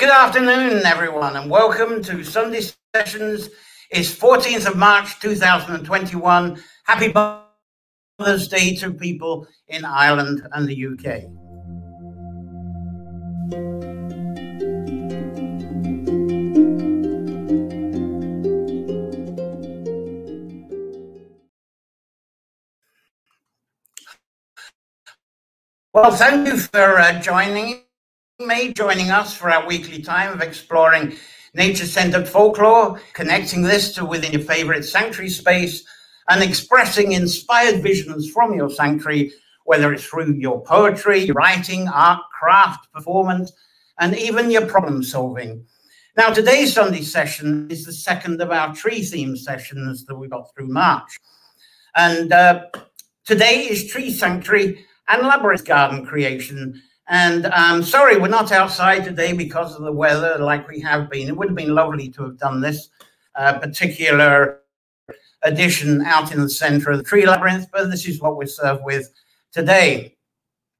Good afternoon, everyone, and welcome to Sunday Sessions. It's 14th of March 2021. Happy Mother's Day to people in Ireland and the UK. Well, thank you for uh, joining me, joining us for our weekly time of exploring nature centered folklore, connecting this to within your favorite sanctuary space, and expressing inspired visions from your sanctuary, whether it's through your poetry, your writing, art, craft, performance, and even your problem solving. Now, today's Sunday session is the second of our tree theme sessions that we got through March. And uh, today is Tree Sanctuary and Labyrinth Garden creation. And um, sorry, we're not outside today because of the weather like we have been. It would have been lovely to have done this uh, particular edition out in the center of the tree labyrinth, but this is what we're served with today.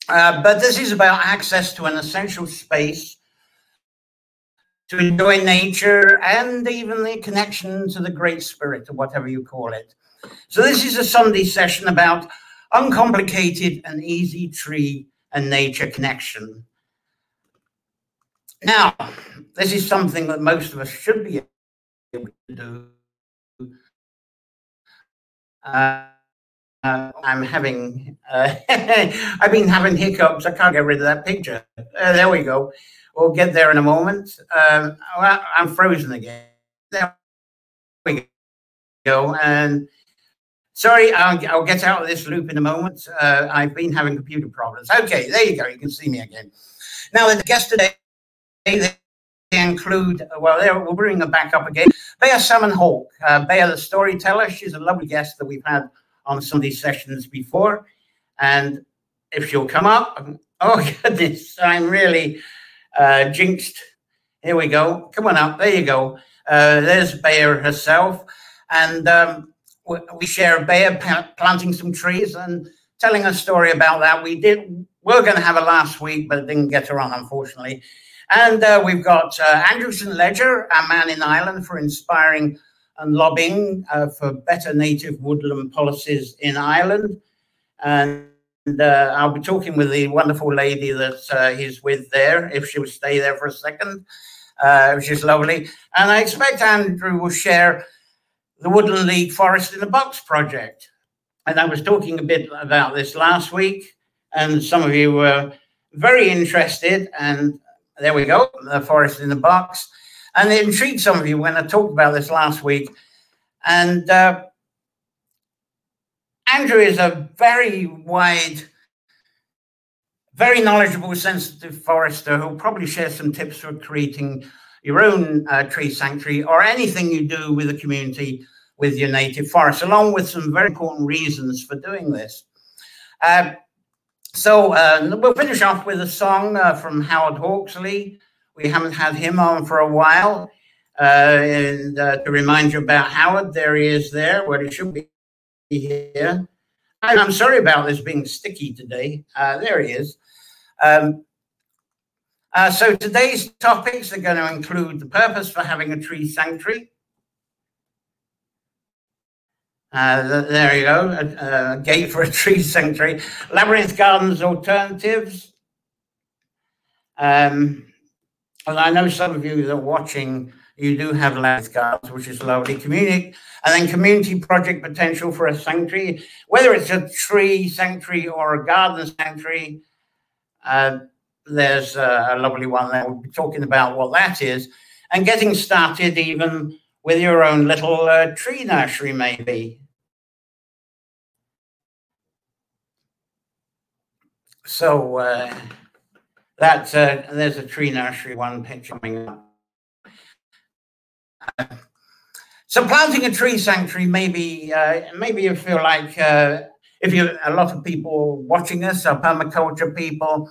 Uh, but this is about access to an essential space to enjoy nature and even the connection to the great spirit or whatever you call it. So this is a Sunday session about uncomplicated and easy tree and nature connection. Now, this is something that most of us should be able to do. Uh, uh, I'm having, uh, I've been having hiccups. I can't get rid of that picture. Uh, there we go. We'll get there in a moment. Um, I'm frozen again. There we go. And Sorry, I'll, I'll, get out of this loop in a moment. Uh, I've been having computer problems. Okay, there you go. You can see me again. Now, the guests today, they include, well, we'll bring them back up again. Bea Salmon Hawk. Uh, Bea, the storyteller, she's a lovely guest that we've had on some of these sessions before. And if she'll come up, oh, goodness, I'm really uh, jinxed. Here we go. Come on up. There you go. Uh, there's Bea herself. And um, we share Bea planting some trees and telling a story about that. We did. We are going to have a last week, but didn't get on, unfortunately. And uh, we've got uh, Andrew St. Ledger, our man in Ireland, for inspiring and lobbying uh, for better native woodland policies in Ireland. And uh, I'll be talking with the wonderful lady that uh, he's with there, if she would stay there for a second, uh, which is lovely. And I expect Andrew will share the Woodland League Forest in a Box project. And I was talking a bit about this last week, and some of you were very interested. And there we go, the Forest in a Box. And it intrigued some of you when I talked about this last week. And uh, Andrew is a very wide, very knowledgeable, sensitive forester who'll probably share some tips for creating your own uh, tree sanctuary or anything you do with the community with your native forest, along with some very important reasons for doing this. Uh, so uh, we'll finish off with a song uh, from Howard Hawksley. We haven't had him on for a while. Uh, and uh, to remind you about Howard, there he is there, where he should be here. I'm sorry about this being sticky today. There he is. Um, uh, so today's topics are going to include the purpose for having a tree sanctuary, uh, there you go, a, a, gate for a tree sanctuary. Labyrinth Gardens alternatives. Um, and I know some of you that are watching, you do have Labyrinth Gardens, which is lovely. Community, and then community project potential for a sanctuary, whether it's a tree sanctuary or a garden sanctuary. Uh, there's a, a lovely one that we'll be talking about what that is, and getting started even with your own little uh, tree nursery, maybe. So uh, that's uh, there's a tree nursery one picture coming up. Uh, so planting a tree sanctuary, maybe uh, maybe you feel like if you a lot of people watching us are permaculture people,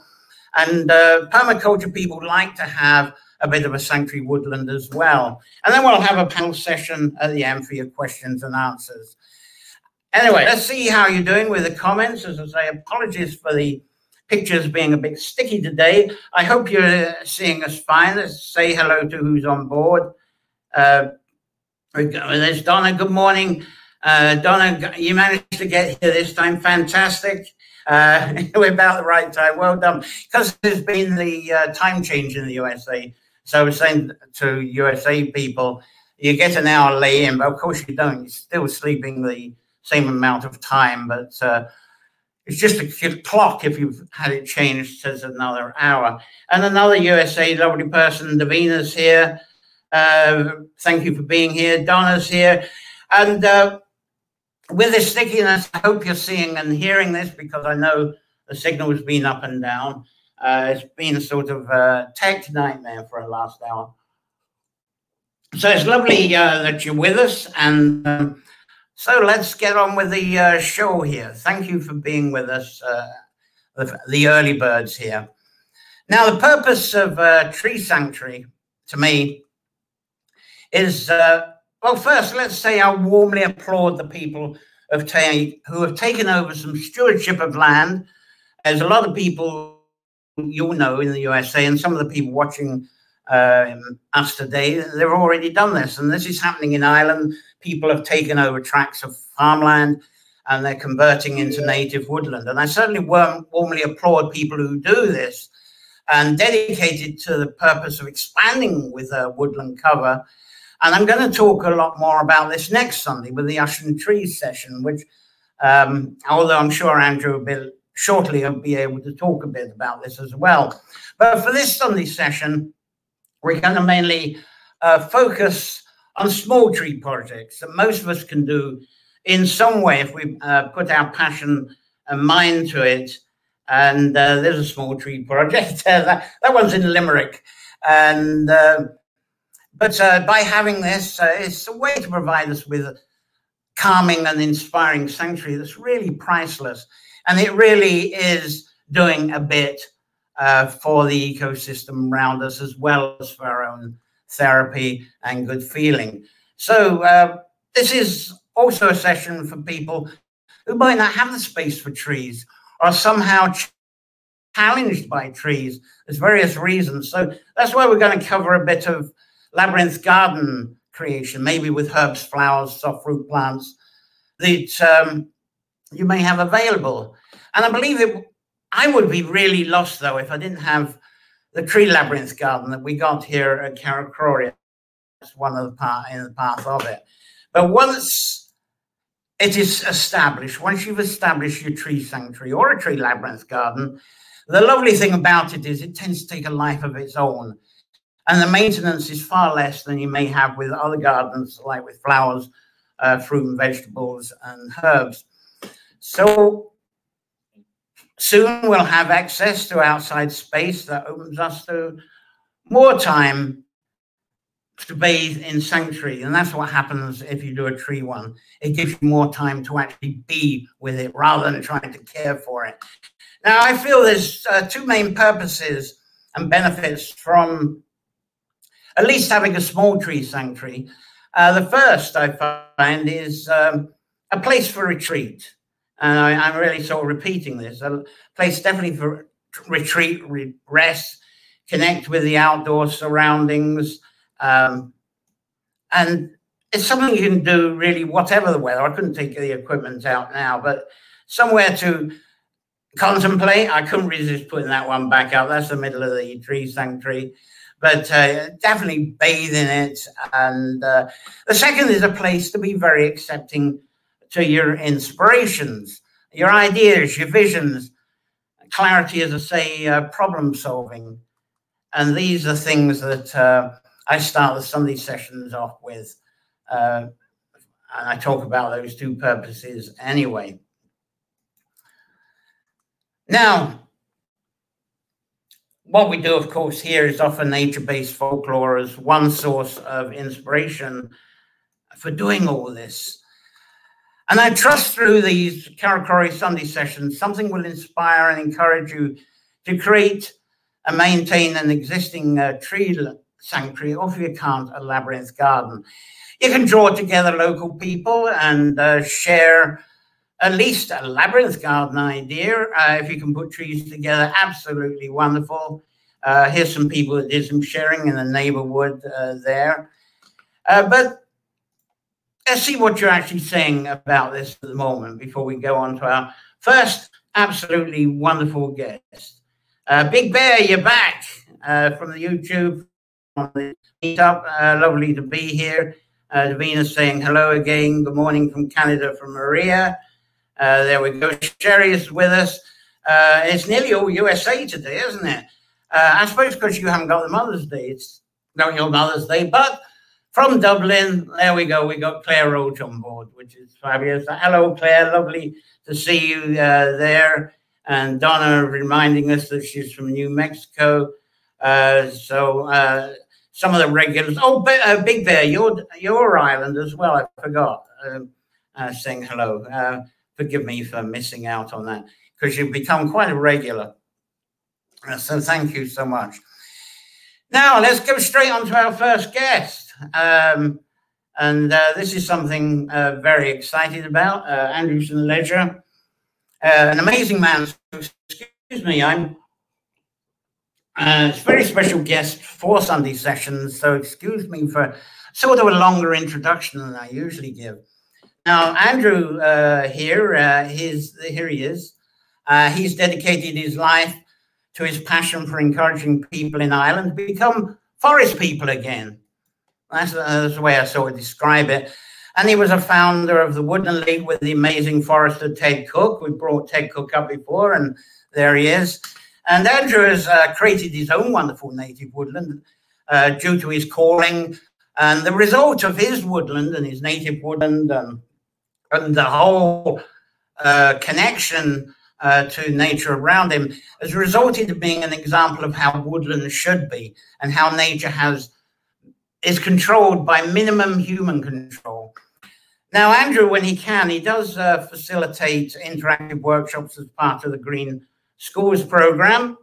and uh, permaculture people like to have a bit of a sanctuary woodland as well. And then we'll have a panel session at the end for your questions and answers. Anyway, let's see how you're doing with the comments. As I say, apologies for the pictures being a bit sticky today. I hope you're seeing us fine. Let's say hello to who's on board. Uh, there's Donna. Good morning. Uh, Donna, you managed to get here this time. Fantastic. Uh, we're about the right time. Well done. Because there's been the uh, time change in the USA. So I was saying to USA people, you get an hour lay in, but of course you don't. You're still sleeping the same amount of time, but uh, it's just a clock if you've had it changed says another hour. And another USA lovely person, Davina's here. Uh, thank you for being here. Donna's here. And uh, with the stickiness, I hope you're seeing and hearing this because I know the signal's been up and down. Uh, it's been a sort of uh, tech nightmare for the last hour. So it's lovely uh, that you're with us. And um, so let's get on with the uh, show here. Thank you for being with us, uh, the, the, early birds here. Now, the purpose of uh, Tree Sanctuary to me is well, first, let's say I warmly applaud the people of ta- who have taken over some stewardship of land. There's a lot of people you'll know in the USA, and some of the people watching um, us today, they've already done this. And this is happening in Ireland. People have taken over tracts of farmland and they're converting into native woodland. And I certainly warmly applaud people who do this and dedicated to the purpose of expanding with a woodland cover and I'm going to talk a lot more about this next Sunday with the Ushering Trees session, which, um, although I'm sure Andrew will shortly will be able to talk a bit about this as well. But for this Sunday session, we're going to mainly uh, focus on small tree projects that most of us can do in some way if we uh, put our passion and mind to it. And uh, there's a small tree project. that, that one's in Limerick. And uh, but uh, by having this, uh, it's a way to provide us with calming and inspiring sanctuary that's really priceless. And it really is doing a bit uh, for the ecosystem around us as well as for our own therapy and good feeling. So, uh, this is also a session for people who might not have the space for trees or somehow challenged by trees. There's various reasons. So, that's why we're going to cover a bit of labyrinth garden creation, maybe with herbs, flowers, soft fruit plants that um, you may have available. And I believe it, I would be really lost though if I didn't have the tree labyrinth garden that we got here at Carrowcrory. That's one of the part in the path of it. But once it is established, once you've established your tree sanctuary or a tree labyrinth garden, the lovely thing about it is it tends to take a life of its own and the maintenance is far less than you may have with other gardens, like with flowers, uh, fruit and vegetables, and herbs. So soon we'll have access to outside space that opens us to more time to bathe in sanctuary. And that's what happens if you do a tree one. It gives you more time to actually be with it rather than trying to care for it. Now, I feel there's uh, two main purposes and benefits from at least having a small tree sanctuary. Uh, the first I find is um, a place for retreat. And I, am really sort of repeating this a place definitely for retreat, re- rest, connect with the outdoor surroundings. Um, and it's something you can do really whatever the weather. I couldn't take the equipment out now, but somewhere to contemplate. I couldn't resist putting that one back out. That's the middle of the tree sanctuary but uh, definitely bathe in it. And uh, the second is a place to be very accepting to your inspirations, your ideas, your visions, clarity, as I say, uh, problem solving. And these are things that uh, I start the Sunday sessions off with. Uh, and I talk about those two purposes anyway. Now, what we do, of course, here is offer nature based folklore as one source of inspiration for doing all this. And I trust through these Carrowcrory Sunday sessions, something will inspire and encourage you to create and maintain an existing uh, tree sanctuary, or if you can't, a labyrinth garden. You can draw together local people and uh, share at least a labyrinth garden idea. Uh, if you can put trees together, absolutely wonderful. Uh, here's some people that did some sharing in the neighborhood uh, there. Uh, but let's see what you're actually saying about this at the moment before we go on to our first absolutely wonderful guest. Uh, Big Bear, you're back uh, from the YouTube on the meetup. lovely to be here. Uh, Davina's saying hello again. Good morning from Canada from Maria. Uh, there we go. Sherry is with us. Uh, it's nearly all USA today, isn't it? Uh, I suppose because you haven't got the Mother's Day, it's not your Mother's Day. But from Dublin, there we go. We got Claire Roach on board, which is fabulous. Hello, Claire. Lovely to see you uh, there. And Donna reminding us that she's from New Mexico. Uh, so some of the regulars. Oh, Big Bear, you're your island as well. I forgot. Um, saying hello forgive me for missing out on that because you've become quite a regular. Uh, so thank you so much. Now let's go straight on to our first guest. Um, and uh, this is something uh, very excited about. Uh, Andrew St. Ledger, uh, an amazing man. Excuse me, I'm uh, a very special guest for Sunday sessions. So excuse me for sort of a longer introduction than I usually give. Now, Andrew uh, here, uh, here he is. Uh, he's dedicated his life to his passion for encouraging people in Ireland to become forest people again. That's, that's the way I sort of describe it. And he was a founder of the Woodland League with the amazing forester Ted Cook. We brought Ted Cook up before, and there he is. And Andrew has uh, created his own wonderful native woodland uh, due to his calling. And the result of his woodland and his native woodland and and the whole uh, connection uh, to nature around him has resulted in being an example of how woodland should be and how nature has is controlled by minimum human control. Now, Andrew, when he can, he does uh, facilitate interactive workshops as part of the Green Schools program,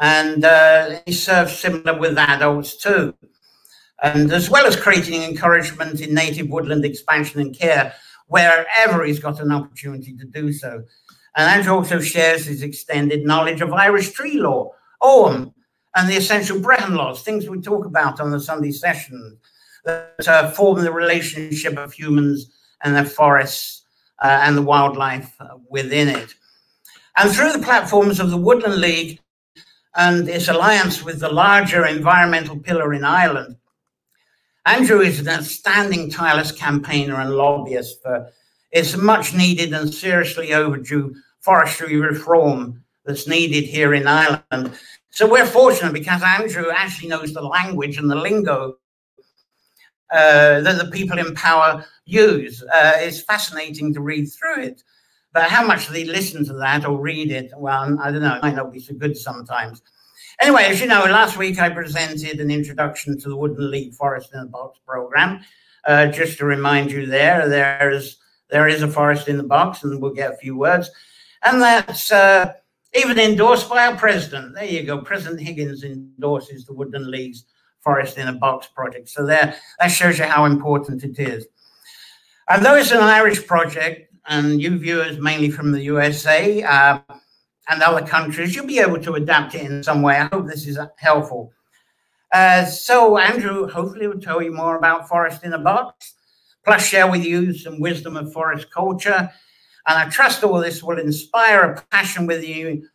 and uh, he serves similar with adults too. And as well as creating encouragement in native woodland expansion and care, wherever he's got an opportunity to do so. And Andrew also shares his extended knowledge of Irish tree law, Ogham, and the essential Brehon laws, things we talk about on the Sunday session that uh, form the relationship of humans and their forests uh, and the wildlife within it. And through the platforms of the Woodland League and its alliance with the larger environmental pillar in Ireland, Andrew is an outstanding tireless campaigner and lobbyist for its much needed and seriously overdue forestry reform that's needed here in Ireland. So we're fortunate because Andrew actually knows the language and the lingo uh, that the people in power use. Uh, it's fascinating to read through it. But how much they listen to that or read it, well, I don't know, it might not be so good sometimes. Anyway, as you know, last week I presented an introduction to the Woodland League Forest in the Box program. Uh, just to remind you, there, there's there is a forest in the box, and we'll get a few words, and that's uh, even endorsed by our president. There you go, President Higgins endorses the Woodland League's Forest in a Box project. So there, that shows you how important it is. And though it's an Irish project, and you viewers mainly from the USA. Uh, and other countries, you'll be able to adapt it in some way. I hope this is helpful. Uh, so, Andrew hopefully will tell you more about Forest in a Box, plus share with you some wisdom of forest culture. And I trust all this will inspire a passion with you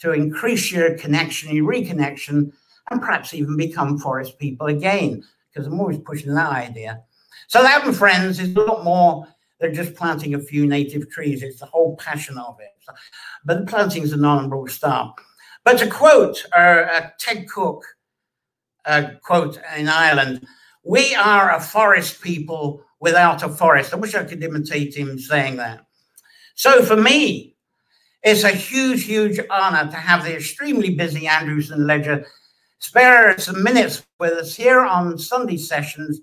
to increase your connection, your reconnection, and perhaps even become forest people again, because I'm always pushing that idea. So, that, my friends, is a lot more they're just planting a few native trees. It's the whole passion of it. But the planting is a non-broad start. But to quote uh, uh, Ted Cook, uh, quote in Ireland, we are a forest people without a forest. I wish I could imitate him saying that. So for me, it's a huge, huge honor to have the extremely busy Andrew St. Ledger spare some minutes with us here on Sunday sessions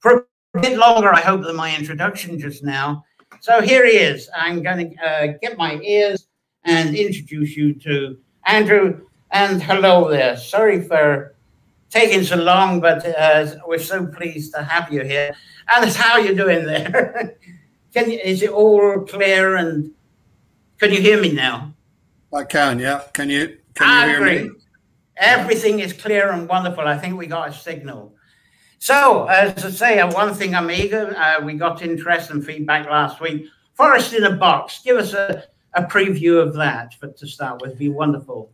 for a bit longer, I hope, than my introduction just now. So here he is. I'm going to uh, get my ears and introduce you to Andrew. And hello there. Sorry for taking so long, but uh, we're so pleased to have you here. And how are you doing there? Can you, is it all clear and can you hear me now? I can, yeah. Can you can you hear great. me? Everything is clear and wonderful. I think we got a signal. So, as I say, uh, one thing I'm eager, uh, we got interest and feedback last week. Forest in a Box, give us a, a preview of that for, to start with, be wonderful.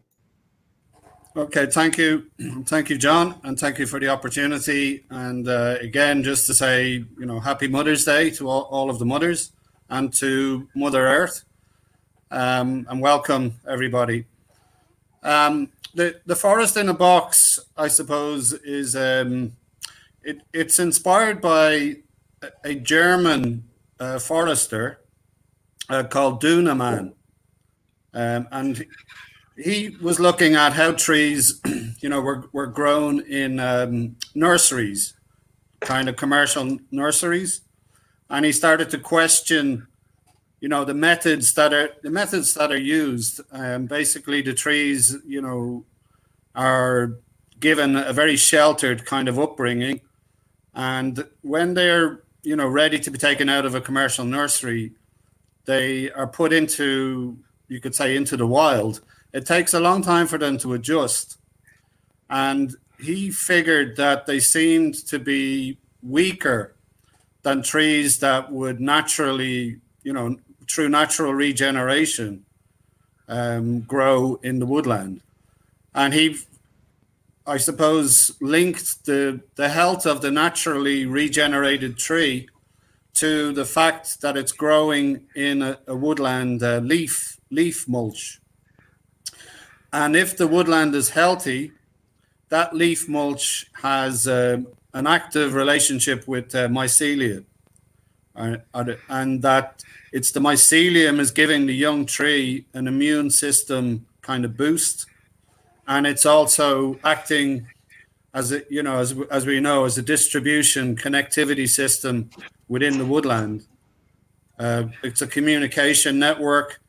Okay, thank you. Thank you, John, and thank you for the opportunity. And uh, again, just to say, you know, happy Mother's Day to all, all of the mothers and to Mother Earth. Um, and welcome, everybody. Um, the, the Forest in a Box, I suppose, is um, it, it's inspired by a, German uh, forester uh, called Dunemann. Um, and he was looking at how trees, you know, were, were grown in um, nurseries, kind of commercial nurseries, and he started to question, you know, the methods that are the methods that are used. Um, basically, the trees, you know, are given a very sheltered kind of upbringing, and when they're you know ready to be taken out of a commercial nursery, they are put into you could say into the wild it takes a long time for them to adjust. And he figured that they seemed to be weaker than trees that would naturally, you know, through natural regeneration, um, grow in the woodland. And he, I suppose, linked the, the health of the naturally regenerated tree to the fact that it's growing in a, a woodland uh, leaf leaf mulch. And if the woodland is healthy, that leaf mulch has uh, an active relationship with uh, mycelia. Uh, and that it's the mycelium is giving the young tree an immune system kind of boost. And it's also acting as a, you know, as, as we know, as a distribution connectivity system within the woodland. Uh, it's a communication network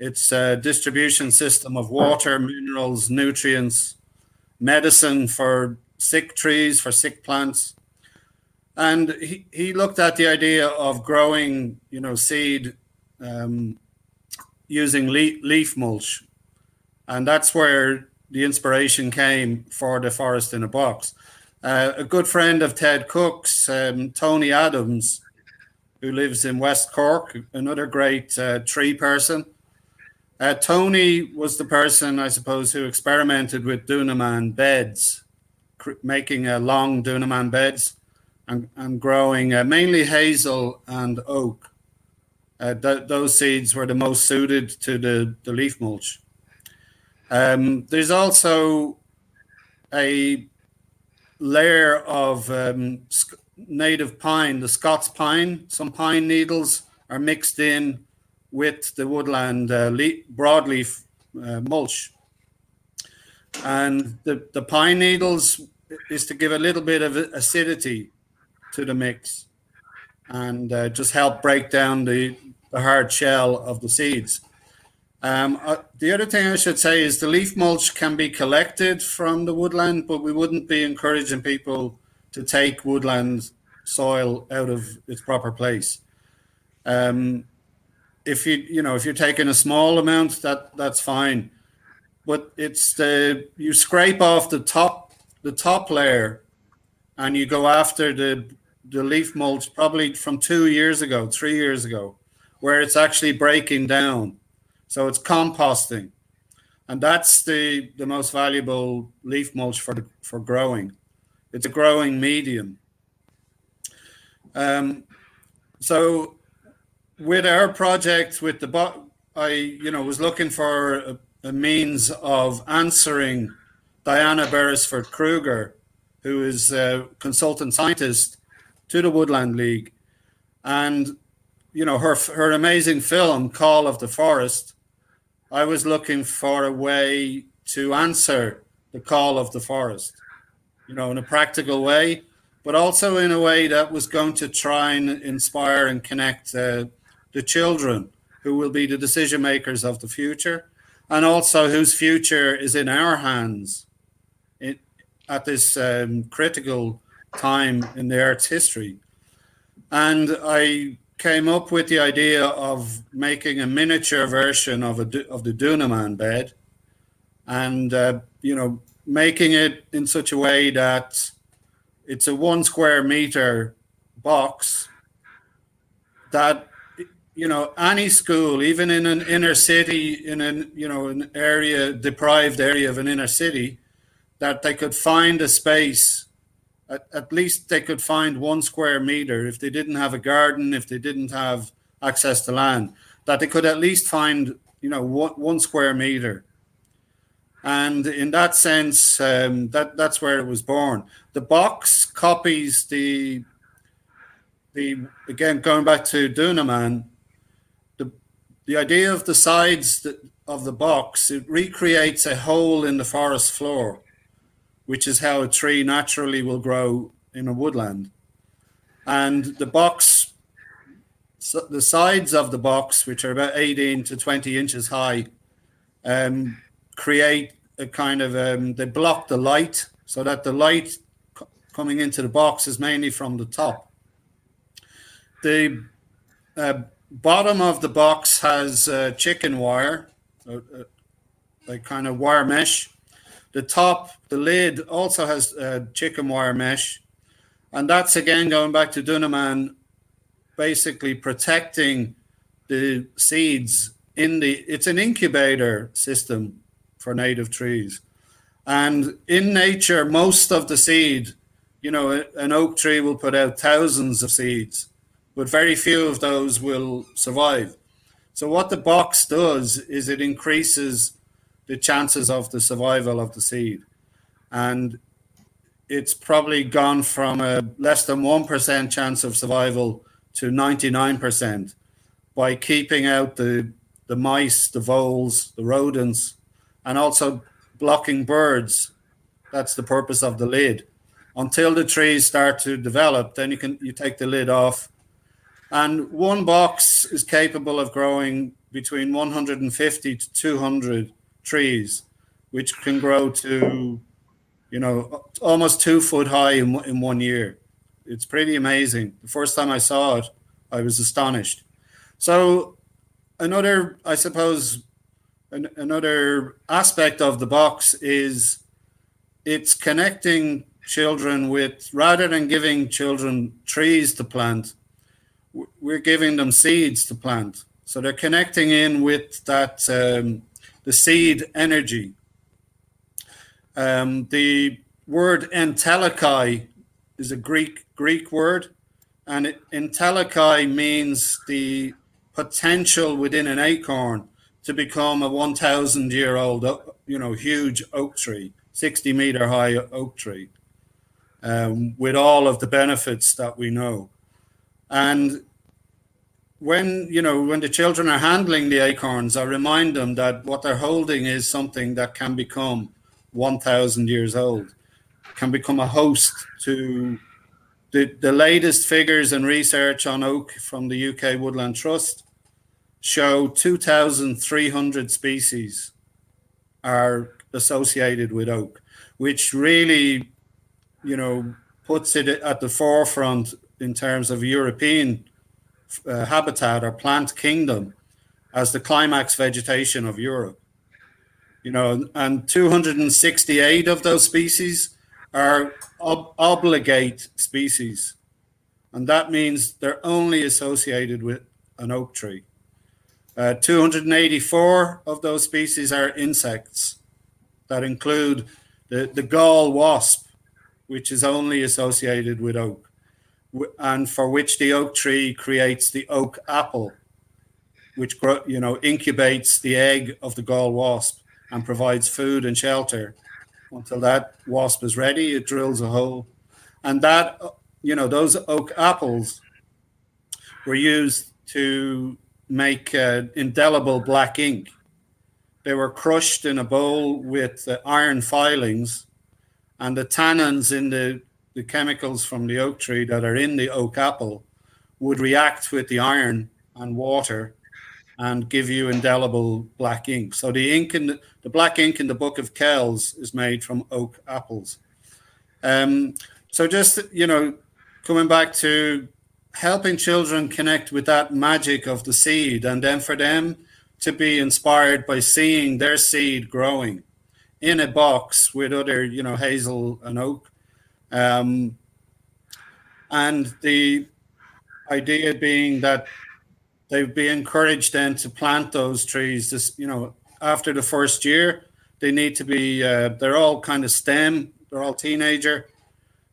it's a distribution system of water, minerals, nutrients, medicine for sick trees, for sick plants. And he, he looked at the idea of growing, you know, seed um, using leaf, leaf mulch. And that's where the inspiration came for the forest in a box. Uh, a good friend of Ted Cook's, um, Tony Adams, who lives in West Cork, another great uh, tree person, uh, Tony was the person, I suppose, who experimented with Dunemann beds, cr- making uh, long Dunemann beds and, and growing uh, mainly hazel and oak. Uh, th- those seeds were the most suited to the, the leaf mulch. Um, there's also a layer of um, native pine, the Scots pine. Some pine needles are mixed in with the woodland uh, le- broadleaf uh, mulch. And the, the pine needles is to give a little bit of acidity to the mix and uh, just help break down the, the hard shell of the seeds. Um, uh, the other thing I should say is the leaf mulch can be collected from the woodland, but we wouldn't be encouraging people to take woodland soil out of its proper place. Um, if you you know if you're taking a small amount, that that's fine. But it's the you scrape off the top the top layer, and you go after the the leaf mulch probably from two years ago, three years ago, where it's actually breaking down. So it's composting, and that's the the most valuable leaf mulch for the, for growing. It's a growing medium. Um, so with our project with the bot, I you know was looking for a, a means of answering Diana Beresford Kroeger, who is a consultant scientist to the Woodland League, and you know her her amazing film Call of the Forest. I was looking for a way to answer the call of the forest, you know, in a practical way, but also in a way that was going to try and inspire and connect uh, the children who will be the decision makers of the future and also whose future is in our hands in, at this um, critical time in the Earth's history. And I came up with the idea of making a miniature version of a of the Dunemann bed, and uh, you know making it in such a way that it's a one square meter box that you know any school even in an inner city in an you know an area deprived area of an inner city that they could find a space at, at least they could find one square meter. If they didn't have a garden if they didn't have access to land that they could at least find you know one, one square meter. And in that sense, um, that that's where it was born. The box copies the the again going back to Dunemann, the the idea of the sides that, of the box it recreates a hole in the forest floor, which is how a tree naturally will grow in a woodland, and the box. So the sides of the box, which are about 18 to 20 inches high, um, create a kind of um, they block the light so that the light c- coming into the box is mainly from the top. The uh, bottom of the box has uh, chicken wire, a like kind of wire mesh. The top, the lid also has uh, chicken wire mesh, and that's again going back to Dunemann, basically protecting the seeds in the. It's an incubator system for native trees. And in nature, most of the seed, you know, an oak tree will put out thousands of seeds, but very few of those will survive. So, what the box does is it increases the chances of the survival of the seed. And it's probably gone from a less than 1% chance of survival to 99% by keeping out the, the mice, the voles, the rodents, and also blocking birds. That's the purpose of the lid. Until the trees start to develop, then you can you take the lid off. And one box is capable of growing between 150 to 200 trees, which can grow to, you know, almost two foot high in, in one year. It's pretty amazing. The first time I saw it, I was astonished. So, another, I suppose, an, another aspect of the box is it's connecting children with rather than giving children trees to plant we're giving them seeds to plant so they're connecting in with that um, the seed energy um, the word entelechy is a greek greek word and it, means the potential within an acorn to become a 1,000 year old, you know, huge oak tree, 60 meter high oak tree, um, with all of the benefits that we know. And when you know when the children are handling the acorns, I remind them that what they're holding is something that can become 1,000 years old, can become a host to the, the latest figures and research on oak from the UK Woodland Trust show 2,300 species are associated with oak, which really, you know, puts it at the forefront in terms of European uh, habitat or plant kingdom as the climax vegetation of Europe. You know, and 268 of those species are ob- obligate species. And that means they're only associated with an oak tree. Uh, 284 of those species are insects that include the, the gall wasp, which is only associated with oak, and for which the oak tree creates the oak apple, which you know incubates the egg of the gall wasp and provides food and shelter until that wasp is ready. It drills a hole, and that you know those oak apples were used to make uh, indelible black ink. They were crushed in a bowl with uh, iron filings, and the tannins in the, the chemicals from the oak tree that are in the oak apple would react with the iron and water and give you indelible black ink. So the ink in the, the black ink in the Book of Kells is made from oak apples. Um, so just you know, coming back to helping children connect with that magic of the seed, and then for them to be inspired by seeing their seed growing in a box with other, you know, hazel and oak. Um, and the idea being that they'd be encouraged then to plant those trees. This, you know, after the first year, they need to be. Uh, they're all kind of stem. They're all teenager.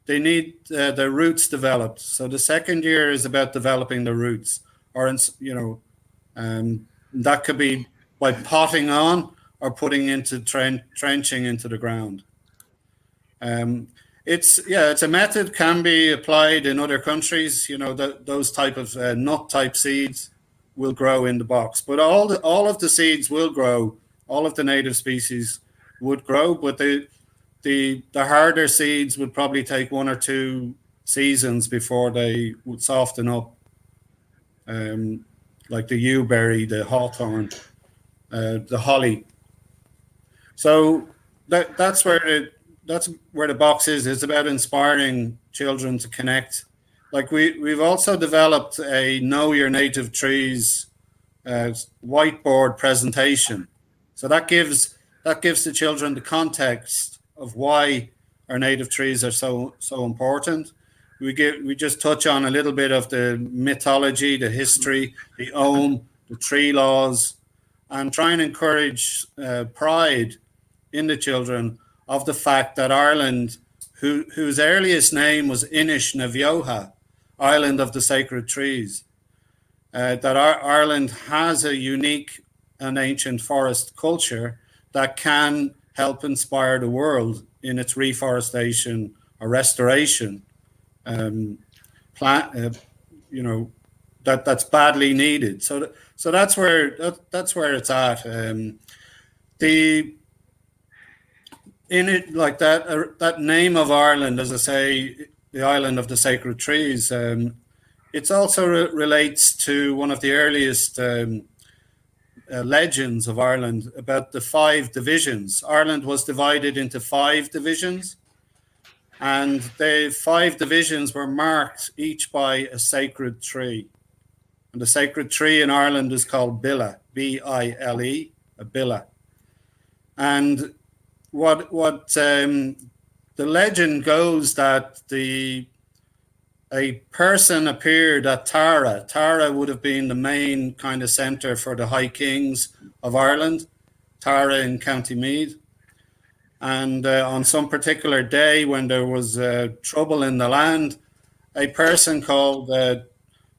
They need uh, their roots developed. So the second year is about developing the roots, or in, you know, um, that could be by potting on or putting into tren- trenching into the ground. Um, it's yeah, it's a method can be applied in other countries. You know, the, those type of uh, nut type seeds will grow in the box, but all the, all of the seeds will grow. All of the native species would grow, but the the the harder seeds would probably take one or two seasons before they would soften up. Um, like the yew berry the hawthorn, uh, the holly. So that that's where it that's where the box is. It's about inspiring children to connect. Like we we've also developed a know your native trees uh, whiteboard presentation. So that gives that gives the children the context of why our native trees are so so important. We get we just touch on a little bit of the mythology, the history, the Ogham, the tree laws, and try and encourage uh, pride in the children of the fact that Ireland, who, whose earliest name was Inish na Bheocha, Island of the Sacred Trees, uh, that our, Ireland has a unique and ancient forest culture that can help inspire the world in its reforestation or restoration um, plant, uh, you know, that that's badly needed. So, so that's where that, that's where it's at. Um, the in it like that uh, that name of Ireland, as I say, the island of the sacred trees. Um, it also re- relates to one of the earliest um, uh, legends of Ireland about the five divisions. Ireland was divided into five divisions, and the five divisions were marked each by a sacred tree. And the sacred tree in Ireland is called Billa, B I L E, a Billa. And what what um, the legend goes that the a person appeared at Tara. Tara would have been the main kind of centre for the High Kings of Ireland, Tara in County Meath. And uh, on some particular day when there was uh, trouble in the land, a person called uh,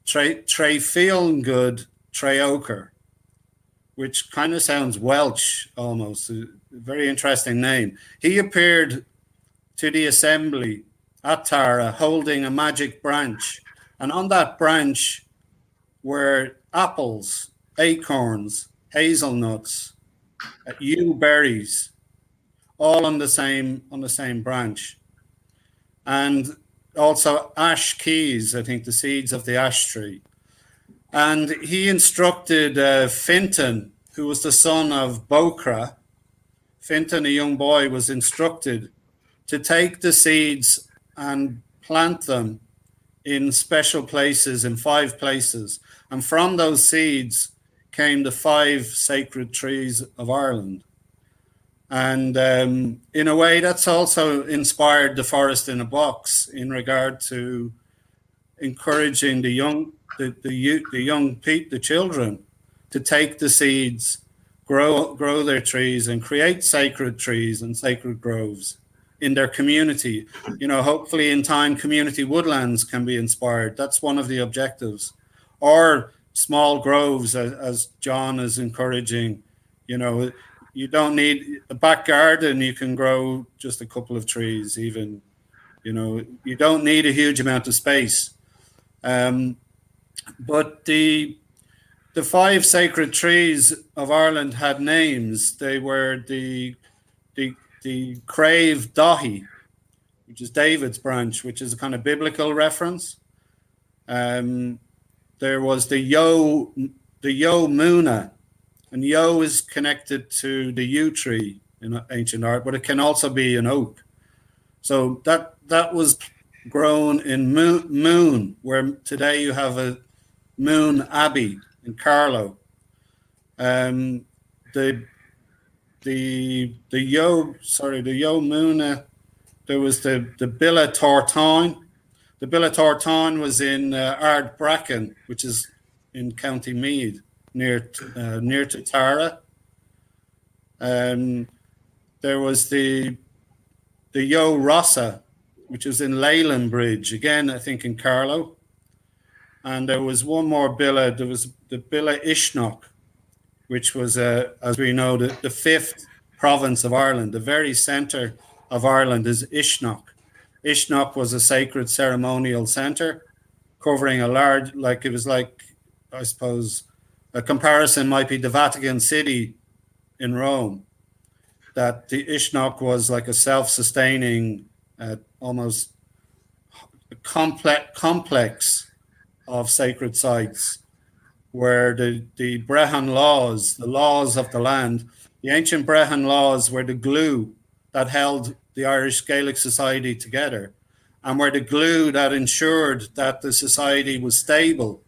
Tre, Tre Good Treoker, which kind of sounds Welsh almost, very interesting name. He appeared to the assembly at Tara holding a magic branch, and on that branch were apples, acorns, hazelnuts, yew berries, all on the same on the same branch, and also ash keys. I think the seeds of the ash tree, and he instructed uh, who was the son of Bokra, Fintan, a young boy, was instructed to take the seeds and plant them in special places, in five places. And from those seeds came the five sacred trees of Ireland. And um, in a way, that's also inspired the forest in a box in regard to encouraging the young, the, the, youth, the young people, the children, to take the seeds grow grow their trees and create sacred trees and sacred groves in their community. You know, hopefully in time community woodlands can be inspired. That's one of the objectives. Or small groves as, as John is encouraging, you know, you don't need a back garden, you can grow just a couple of trees even. You know, you don't need a huge amount of space. Um, but the the five sacred trees of Ireland had names. They were the the the Crave Dahi, which is David's branch, which is a kind of biblical reference. Um, there was the Yo the Yo Muna, and Yo is connected to the yew tree in ancient art, but it can also be an oak. So that that was grown in Moone, where today you have a Moone Abbey in Carlow. Um, the the the Yo sorry the Yo Moona, there was the the Billa Tortine. The Billa Tortine was in uh, Ardbraccan, which is in County Meath, near uh, near to Tara. Um, there was the the Yo Rossa, which was in Leyland Bridge, again I think in Carlow. And there was one more Billa. There was the Billa Uisneach, which was, uh, as we know, the, the fifth province of Ireland. The very centre of Ireland is Uisneach. Uisneach was a sacred ceremonial centre covering a large, like it was like, I suppose, a comparison might be the Vatican City in Rome. That the Uisneach was like a self-sustaining, uh, almost complex complex of sacred sites where the, the Brehon laws, the laws of the land, the ancient Brehon laws were the glue that held the Irish Gaelic society together and were the glue that ensured that the society was stable.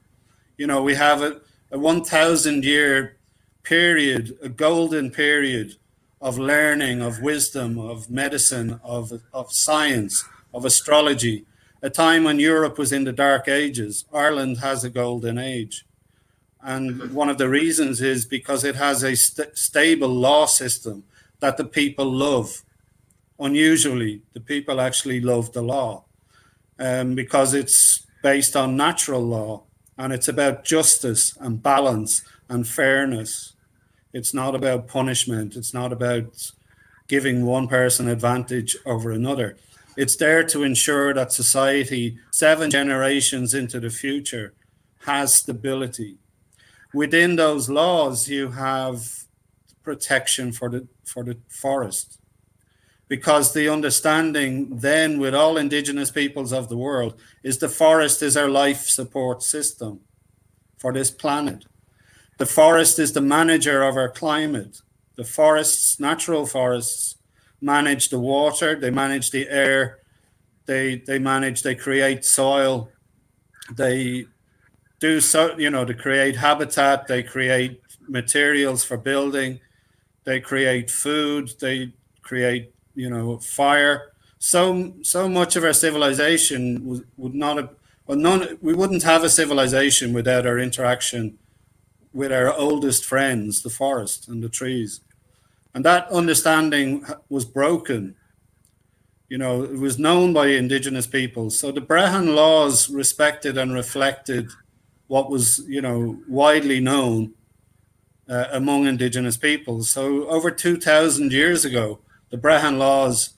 You know, we have a, a 1,000 year period, a golden period of learning, of wisdom, of medicine, of, of science, of astrology, a time when Europe was in the dark ages. Ireland has a golden age. And one of the reasons is because it has a st- stable law system that the people love. Unusually, the people actually love the law um, because it's based on natural law and it's about justice and balance and fairness. It's not about punishment. It's not about giving one person advantage over another. It's there to ensure that society, seven generations into the future, has stability within those laws you have protection for the for the forest. Because the understanding then with all indigenous peoples of the world is the forest is our life support system for this planet. The forest is the manager of our climate. The forests natural forests manage the water they manage the air they they manage they create soil they do so, you know, to create habitat, they create materials for building, they create food, they create, you know, fire. So so much of our civilization would, would not have, well, none. We wouldn't have a civilization without our interaction with our oldest friends, the forest and the trees, and that understanding was broken. You know, it was known by indigenous peoples. So the Brehon laws respected and reflected what was you know widely known uh, among indigenous peoples. So over 2,000 years ago, the Brehon laws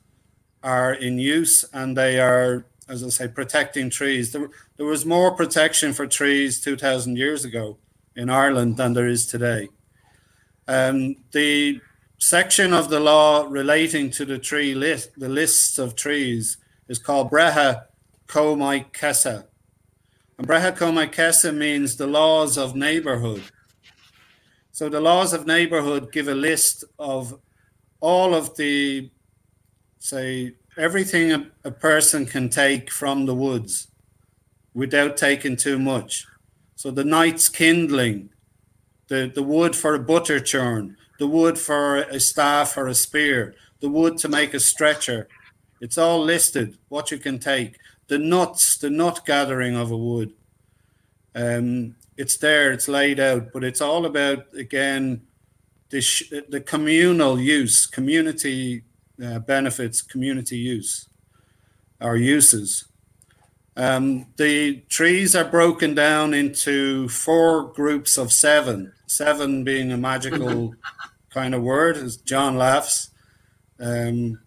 are in use and they are, as I say, protecting trees. There, there was more protection for trees 2,000 years ago in Ireland than there is today. Um, the section of the law relating to the tree list, the lists of trees, is called Breha Comai Brehacoma means the laws of neighborhood. So the laws of neighborhood give a list of all of the, say, everything a, a person can take from the woods without taking too much. So the night's kindling, the, the wood for a butter churn, the wood for a staff or a spear, the wood to make a stretcher. It's all listed what you can take the nuts, the nut gathering of a wood. Um, it's there, it's laid out, but it's all about again the sh- the communal use, community uh, benefits, community use, or uses. Um, the trees are broken down into four groups of seven. Seven being a magical kind of word, as John laughs. Um,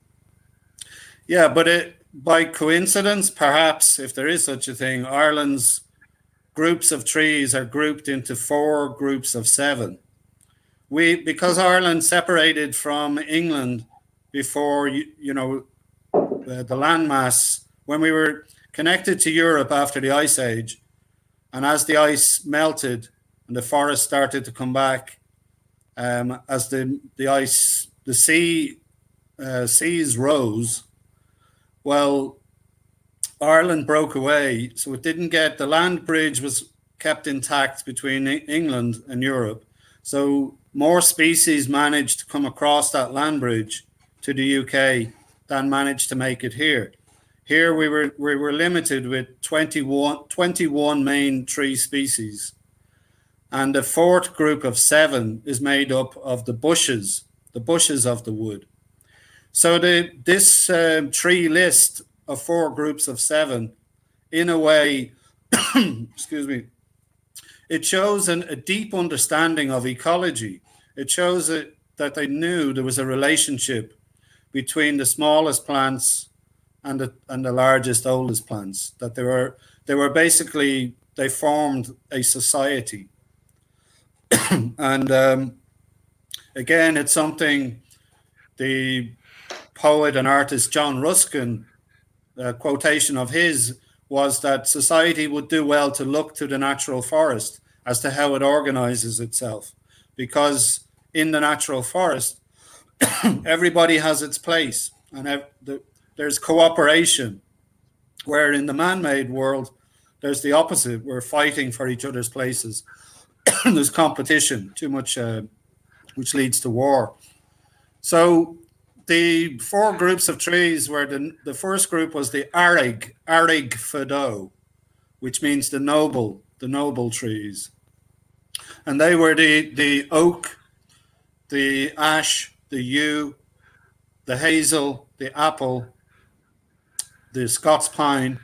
yeah, but it, by coincidence, perhaps, if there is such a thing, Ireland's groups of trees are grouped into four groups of seven. We, because Ireland separated from England before, you, you know, the, the landmass, when we were connected to Europe after the Ice Age, and as the ice melted and the forest started to come back, um, as the, the ice, the sea, uh, seas rose, well, Ireland broke away, so it didn't get the land bridge was kept intact between England and Europe. So more species managed to come across that land bridge to the UK than managed to make it here. Here we were we were limited with 21, 21 main tree species. And the fourth group of seven is made up of the bushes, the bushes of the wood. So the this um, tree list of four groups of seven, in a way, excuse me, it shows an, a deep understanding of ecology. It shows it, that they knew there was a relationship between the smallest plants and the and the largest oldest plants. That they were they were basically they formed a society. and um, again, it's something the poet and artist John Ruskin a quotation of his was that society would do well to look to the natural forest as to how it organizes itself. Because in the natural forest, everybody has its place and there's cooperation. Where in the man made world, there's the opposite. We're fighting for each other's places. there's competition, too much, uh, which leads to war. So the four groups of trees were the, the first group was the Arig, Arig Fado, which means the noble, the noble trees. And they were the, the oak, the ash, the yew, the hazel, the apple, the Scots pine,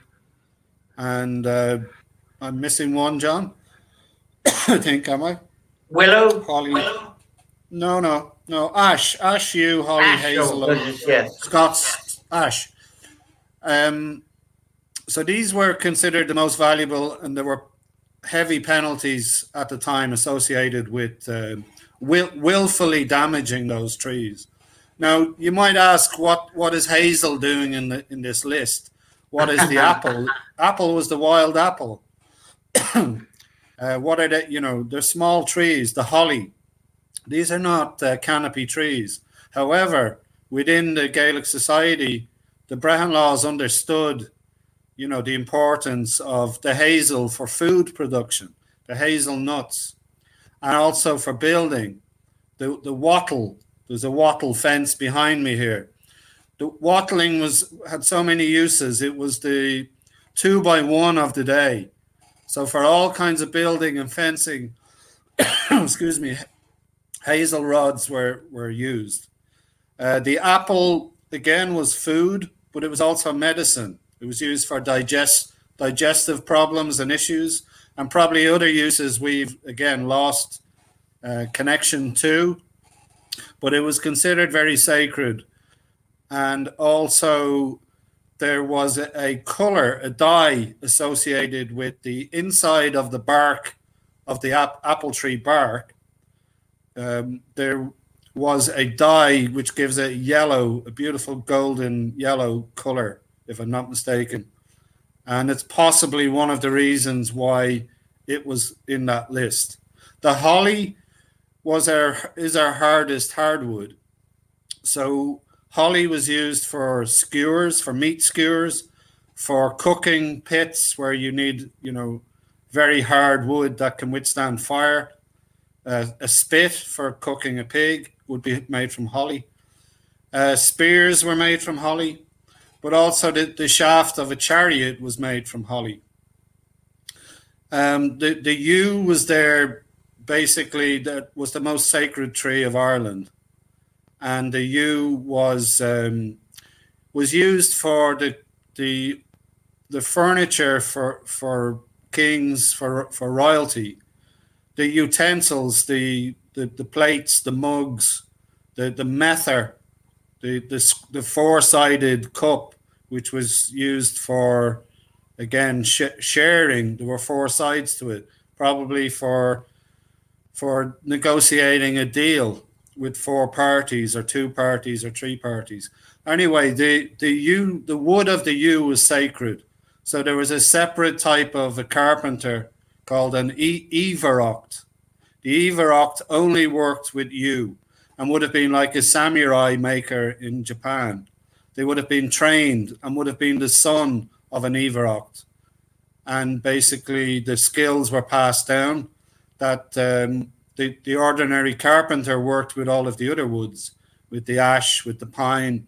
and uh, I'm missing one, John. I think, am I? Willow. Holly. Willow? No, no. No, ash, ash, yew, holly, ash, hazel, oh, yes. Scots ash. Um, so these were considered the most valuable, and there were heavy penalties at the time associated with uh, will, willfully damaging those trees. Now, you might ask, what what is hazel doing in the in this list? What is the apple? Apple was the wild apple. uh, what are the you know the small trees? The holly, these are not uh, canopy trees. However, within the Gaelic society, the Brehon laws understood, you know, the importance of the hazel for food production, the hazel nuts, and also for building. The, the wattle, there's a wattle fence behind me here. The wattling was had so many uses. It was the two by one of the day. So for all kinds of building and fencing, excuse me, hazel rods were, were used. Uh, the apple, again, was food, but it was also medicine. It was used for digest, digestive problems and issues, and probably other uses we've, again, lost uh, connection to. But it was considered very sacred. And also, there was a, color, a dye associated with the inside of the bark of the ap- apple tree bark um, there was a dye which gives a yellow, a beautiful golden yellow color, if I'm not mistaken. And it's possibly one of the reasons why it was in that list. The holly was our is our hardest hardwood. So holly was used for skewers, for meat skewers, for cooking pits where you need, you know, very hard wood that can withstand fire. A spit for cooking a pig would be made from holly. Uh, spears were made from holly, but also the, the shaft of a chariot was made from holly. Um, the, the yew was there basically, that was the most sacred tree of Ireland. And the yew was um, was used for the the the furniture for for kings for for royalty the utensils, the, the, the plates, the mugs, the, the mether, the, the, the four sided cup, which was used for, again, sh- sharing. There were four sides to it, probably for, for negotiating a deal with four parties or two parties or three parties. Anyway, the, the, yew, the wood of the yew was sacred. So there was a separate type of a carpenter called an e- Everocht. The Everocht only worked with yew and would have been like a samurai maker in Japan. They would have been trained and would have been the son of an Iverach. And basically, the skills were passed down that um, the, the ordinary carpenter worked with all of the other woods, with the ash, with the pine,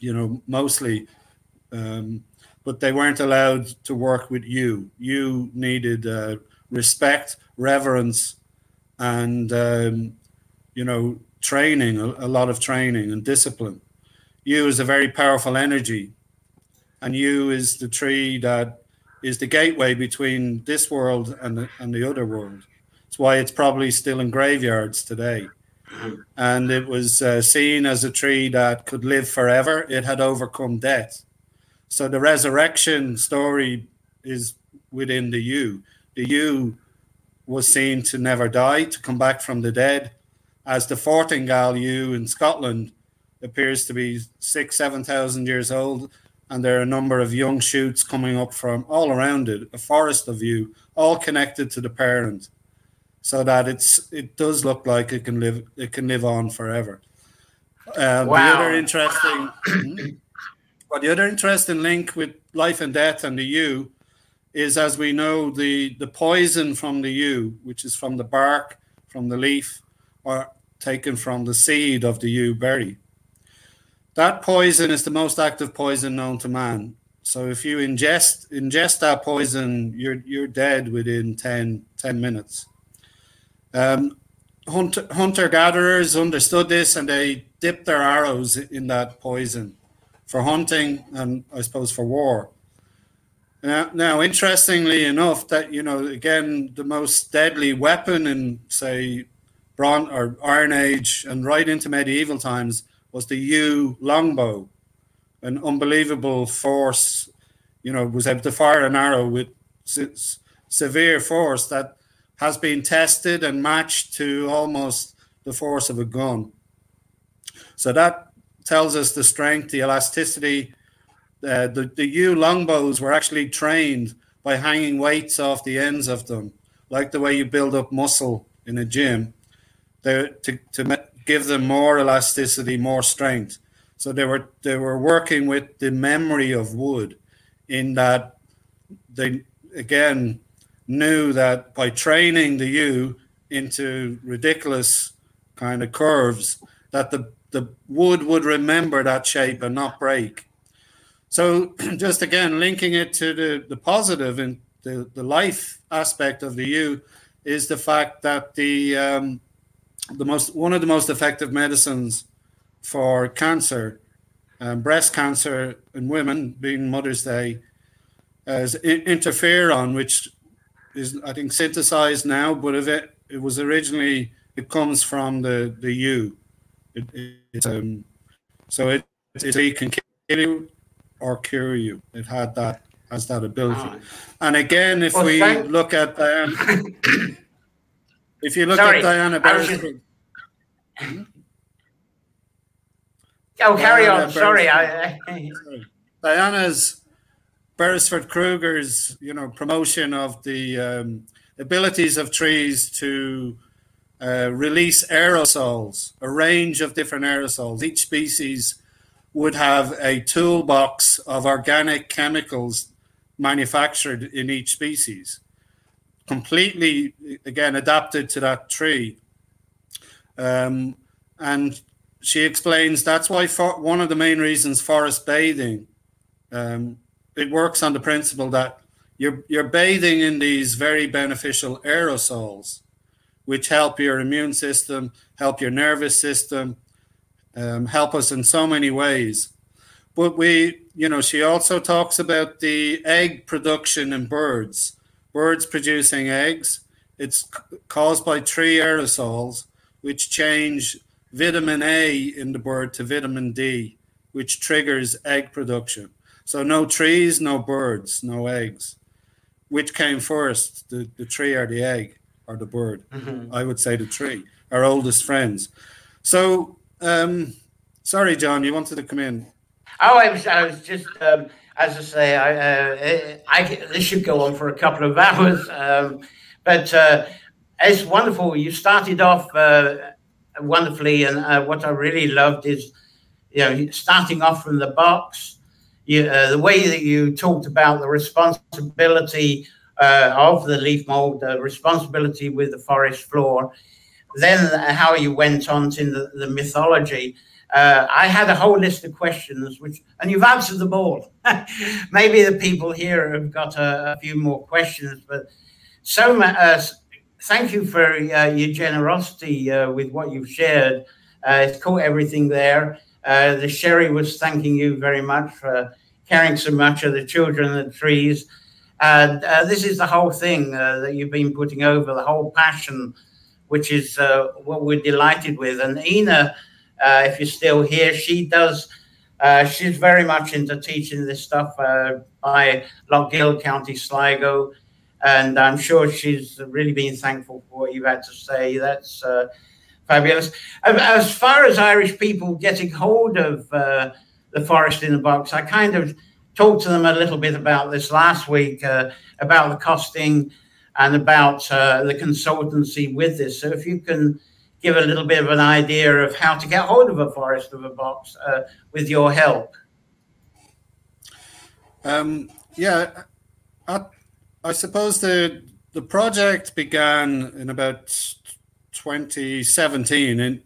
you know, mostly. Um, but they weren't allowed to work with yew. You needed uh, respect, reverence, and um, you know training, a, a, lot of training and discipline. Yew is a very powerful energy, and yew is the tree that is the gateway between this world and the, and the other world. It's why it's probably still in graveyards today. And it was uh, seen as a tree that could live forever. It had overcome death. So the resurrection story is within the yew. The yew was seen to never die, to come back from the dead, as the Fortingall yew in Scotland appears to be six, seven thousand years old, and there are a number of young shoots coming up from all around it, a forest of yew, all connected to the parent, so that it's it does look like it can live it can live on forever. Um, wow. The other interesting, but the other interesting link with life and death and the yew is, as we know, the the poison from the yew, which is from the bark, from the leaf, or taken from the seed of the yew berry. That poison is the most active poison known to man. So if you ingest ingest that poison, you're you're dead within 10, 10 minutes. Um, hunter, hunter gatherers understood this and they dipped their arrows in that poison for hunting and I suppose for war. Now, now, interestingly enough, that you know, again, the most deadly weapon in say Bron or Iron Age and right into medieval times was the yew longbow, an unbelievable force. You know, was able to fire an arrow with severe force that has been tested and matched to almost the force of a gun. So that tells us the strength, the elasticity. Uh, the, the yew longbows were actually trained by hanging weights off the ends of them, like the way you build up muscle in a gym to, to give them more elasticity, more strength. So they were they were working with the memory of wood, in that they again knew that by training the yew into ridiculous kind of curves, that the the wood would remember that shape and not break. So just again linking it to the, the positive and the, the life aspect of the yew is the fact that the um, the most one of the most effective medicines for cancer, um, breast cancer in women, being Mother's Day, is interferon, which is I think synthesized now, but if it it was originally it comes from the the yew. It, it, it's um so it it can kill you or cure you. It had that has that ability. Oh. And again, if well, we thank- look at um, If you look Sorry, at Diana Beresford. Oh, carry Diana on. Sorry. I... Diana's Beresford Kroeger's, you know, promotion of the um, abilities of trees to uh, release aerosols, a range of different aerosols. Each species would have a toolbox of organic chemicals manufactured in each species completely again adapted to that tree. Um, and she explains that's why for, one of the main reasons forest bathing um, it works on the principle that you're you're bathing in these very beneficial aerosols, which help your immune system, help your nervous system, um, help us in so many ways. But we, you know, she also talks about the egg production in birds birds producing eggs. It's caused by tree aerosols, which change vitamin A in the bird to vitamin D, which triggers egg production. So no trees, no birds, no eggs. Which came first, the, the tree or the egg or the bird? Mm-hmm. I would say the tree, our oldest friends. So, um, sorry, John, you wanted to come in. Oh, I was, I was just um, as I say, I, uh, I, this should go on for a couple of hours, um, but uh, it's wonderful. You started off uh, wonderfully, and uh, what I really loved is, you know, starting off from the box, you, uh, the way that you talked about the responsibility of the leaf mold, the responsibility with the forest floor, then how you went on to the, the mythology. Uh, I had a whole list of questions, which, and you've answered them all. Maybe the people here have got a, a few more questions, but so uh, thank you for uh, your generosity uh, with what you've shared. Uh, it's caught everything there. Uh, the sherry was thanking you very much for caring so much of the children the trees. And this is the whole thing that you've been putting over, the whole passion, which is what we're delighted with. And Ina, uh, if you're still here. She does. Uh, she's very much into teaching this stuff uh, by Lough Gill, County Sligo, and I'm sure she's really been thankful for what you've had to say. That's uh, fabulous. As far as Irish people getting hold of uh, the forest in the box, I kind of talked to them a little bit about this last week uh, about the costing and about the consultancy with this. So if you can give a little bit of an idea of how to get hold of a forest of a box uh, with your help. Um, yeah, I, I, suppose the the project began in about 2017, and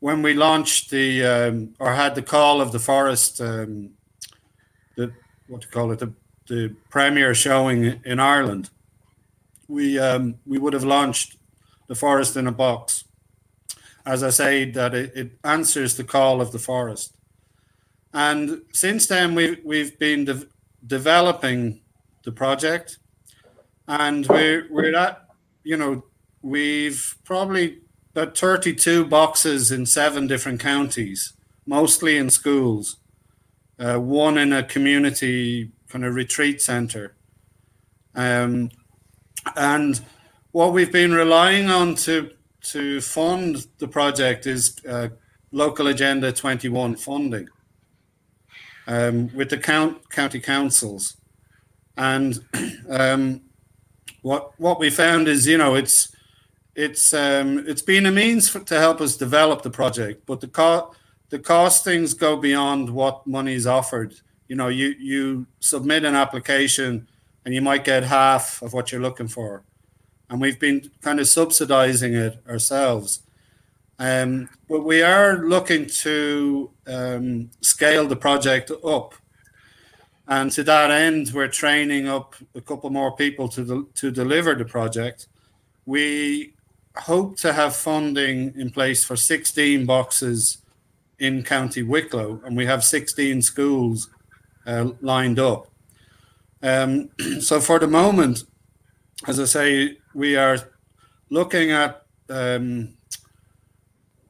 when we launched the um, or had the call of the forest, um, the what to call it, the the premier showing in Ireland, we um, we would have launched the forest in a box. As I say, that it, it answers the call of the forest. And since then, we've, we've been de- developing the project, and we're, we're at, you know, we've probably got 32 boxes in seven different counties, mostly in schools, uh, one in a community kind of retreat center. Um, and what we've been relying on to to fund the project is uh, local agenda 21 funding um, with the count, county councils and um, what what we found is you know it's it's um, it's been a means for, to help us develop the project but the co- the costings go beyond what money is offered you know you you submit an application and you might get half of what you're looking for and we've been kind of subsidizing it ourselves. Um, but we are looking to um, scale the project up. And to that end, we're training up a couple more people to, to deliver the project. We hope to have funding in place for 16 boxes in County Wicklow, and we have 16 schools uh, lined up. Um, so for the moment, as I say, we are looking at um,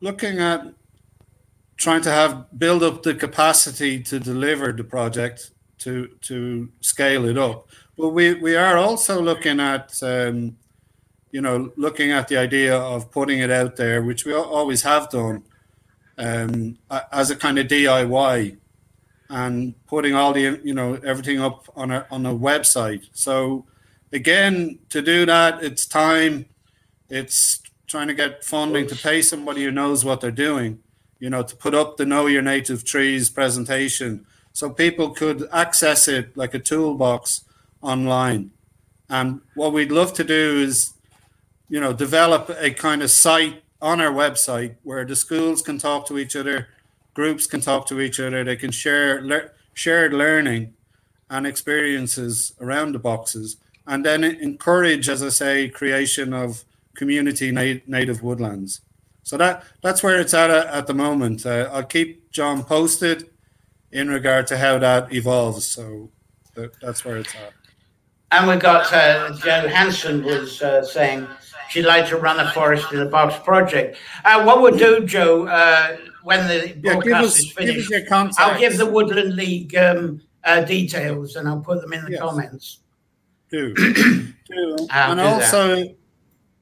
looking at trying to have build up the capacity to deliver the project to to scale it up. But we we are also looking at um, you know looking at the idea of putting it out there, which we always have done um, as a kind of DIY and putting all the you know everything up on a on a website. So again, to do that, it's time. It's trying to get funding to pay somebody who knows what they're doing. You know, to put up the Know Your Native Trees presentation, so people could access it like a toolbox online. And what we'd love to do is, you know, develop a kind of site on our website where the schools can talk to each other, groups can talk to each other, they can share le- shared learning and experiences around the boxes and then encourage, as I say, creation of community native woodlands. So that that's where it's at at the moment. Uh, I'll keep John posted in regard to how that evolves. So that, that's where it's at. And we got uh, Joe Hanson was uh, saying she'd like to run a forest in a box project. Uh, what we'll do, Joe, uh, when the broadcast yeah, us, is finished, give I'll give the Woodland League um, uh, details and I'll put them in the yes. comments do. do. and also, that.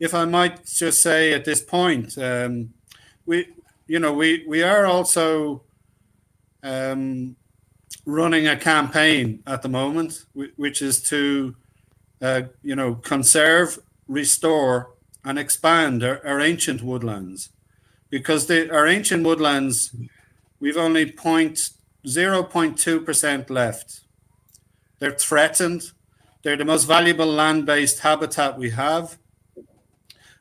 if I might just say at this point, um, we, you know, we we are also um, running a campaign at the moment, which is to, uh, you know, conserve, restore, and expand our, our ancient woodlands, because the, our ancient woodlands, we've only point 0.2% left. They're threatened. They're the most valuable land based habitat we have.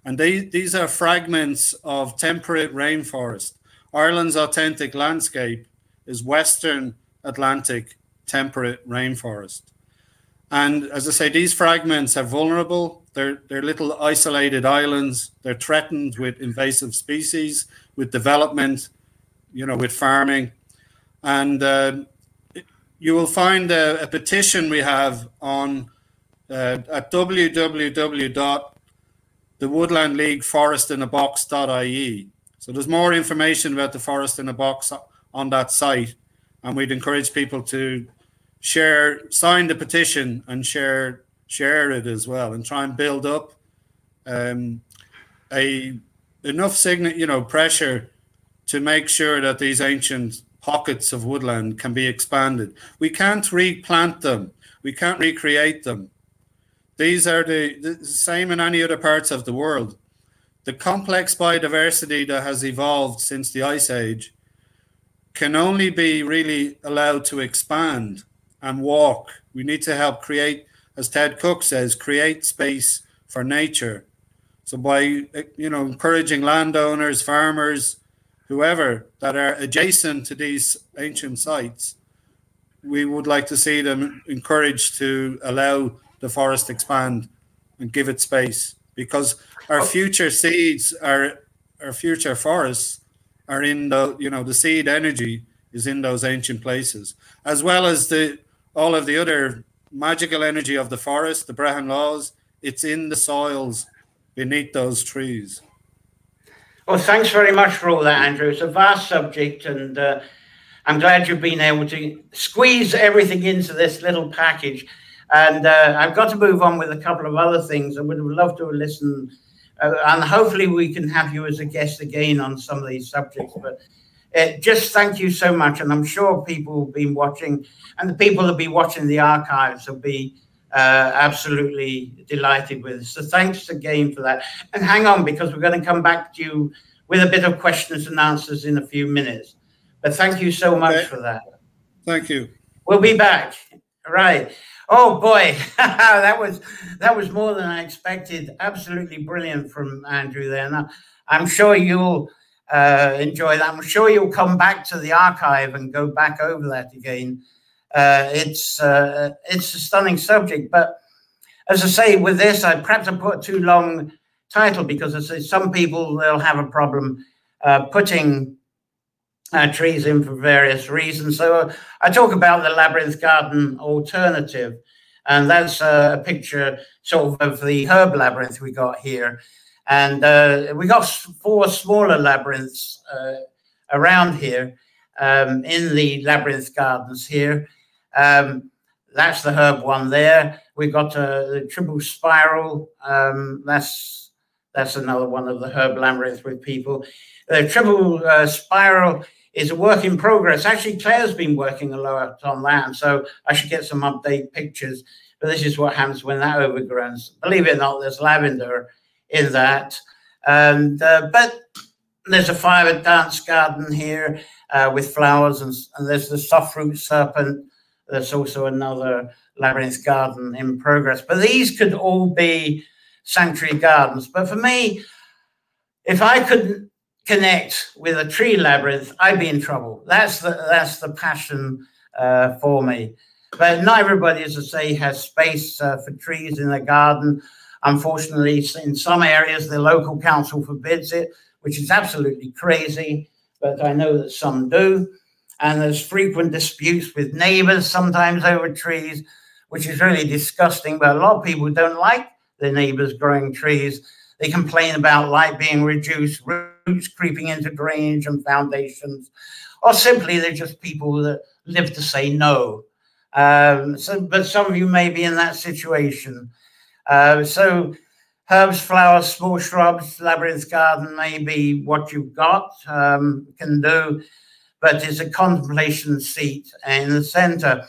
And they, these are fragments of temperate rainforest. Ireland's authentic landscape is Western Atlantic temperate rainforest. And as I say, these fragments are vulnerable. They're, they're little isolated islands. They're threatened with invasive species, with development, you know, with farming. And uh, you will find a, a, petition we have on uh, at www.thewoodlandleagueforestinAbox.ie. So there's more information about the Forest in a Box on that site, and we'd encourage people to share, sign the petition, and share share it as well, and try and build up um, a enough sign, you know, pressure to make sure that these ancient pockets of woodland can be expanded. We can't replant them. We can't recreate them. These are the, the same in any other parts of the world. The complex biodiversity that has evolved since the Ice Age can only be really allowed to expand and walk. We need to help create, as Ted Cook says, create space for nature. So by you know encouraging landowners, farmers, whoever that are adjacent to these ancient sites, we would like to see them encouraged to allow the forest expand and give it space because our oh. future seeds are our future forests are in the you know the seed energy is in those ancient places as well as the all of the other magical energy of the forest the Brehon laws it's in the soils beneath those trees well thanks very much for all that andrew it's a vast subject and uh, i'm glad you've been able to squeeze everything into this little package and uh, I've got to move on with a couple of other things. I would have loved to listen, uh, and hopefully we can have you as a guest again on some of these subjects. But uh, just thank you so much, and I'm sure people have been watching, and the people that will be watching the archives will be uh, absolutely delighted with. So thanks again for that. And hang on, because we're going to come back to you with a bit of questions and answers in a few minutes. But thank you so much okay. for that. Thank you. We'll be back. Right. Oh boy, that was that was more than I expected. Absolutely brilliant from Andrew there. Now, I'm sure you'll uh, enjoy that. I'm sure you'll come back to the archive and go back over that again. Uh, it's uh, it's a stunning subject, but as I say, with this, I perhaps I put too long title because I say some people they'll have a problem uh, putting uh, trees in for various reasons. So uh, I talk about the labyrinth garden alternative, and that's a picture sort of of the herb labyrinth we got here. And uh, we got four smaller labyrinths uh, around here um, in the labyrinth gardens here. Um, that's the herb one there. We've got uh, the triple spiral. Um, that's that's another one of the herb labyrinth with people. The triple spiral is a work in progress. Actually, Claire's been working a lot on that, so I should get some update pictures. But this is what happens when that overgrows. Believe it or not, there's lavender in that. And uh, but there's a fire dance garden here uh, with flowers, and, and there's the soft-root serpent. There's also another labyrinth garden in progress. But these could all be sanctuary gardens. But for me, if I couldn't connect with a tree labyrinth, I'd be in trouble. That's the that's the passion uh, for me. But not everybody, as I say, has space uh, for trees in their garden. Unfortunately, in some areas, the local council forbids it, which is absolutely crazy. But I know that some do. And there's frequent disputes with neighbors, sometimes over trees, which is really disgusting. But a lot of people don't like their neighbors growing trees. They complain about light being reduced roots creeping into drainage and foundations, or simply they're just people that live to say no. Um, so, but some of you may be in that situation. Uh, so, herbs, flowers, small shrubs, labyrinth garden may be what you've got, um, can do, but it's a contemplation seat in the center.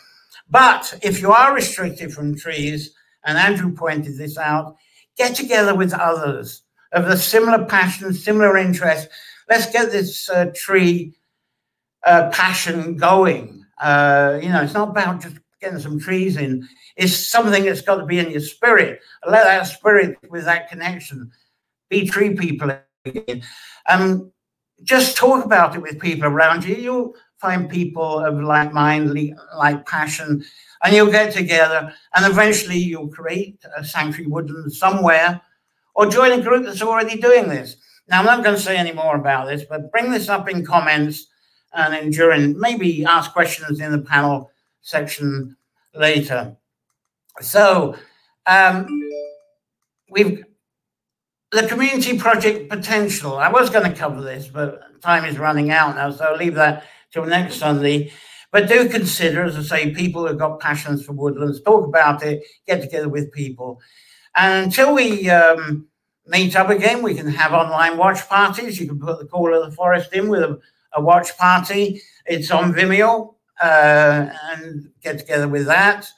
But if you are restricted from trees, and Andrew pointed this out, get together with others of a similar passion, similar interest. Let's get this uh, tree uh, passion going. Uh, you know, it's not about just getting some trees in. It's something that's got to be in your spirit. Let that spirit with that connection be tree people again. Um, just talk about it with people around you. You'll find people of like mind, like passion, and you'll get together and eventually you'll create a sanctuary woodland somewhere or join a group that's already doing this. Now, I'm not going to say any more about this, but bring this up in comments and then during, maybe ask questions in the panel section later. So, um, we've the community project potential. I was going to cover this, but time is running out now, so I'll leave that till next Sunday. But do consider, as I say, people who've got passions for woodlands, talk about it, get together with people. And until we um, meet up again, we can have online watch parties. You can put the Call of the Forest in with a, a watch party. It's on Vimeo uh, and get together with that.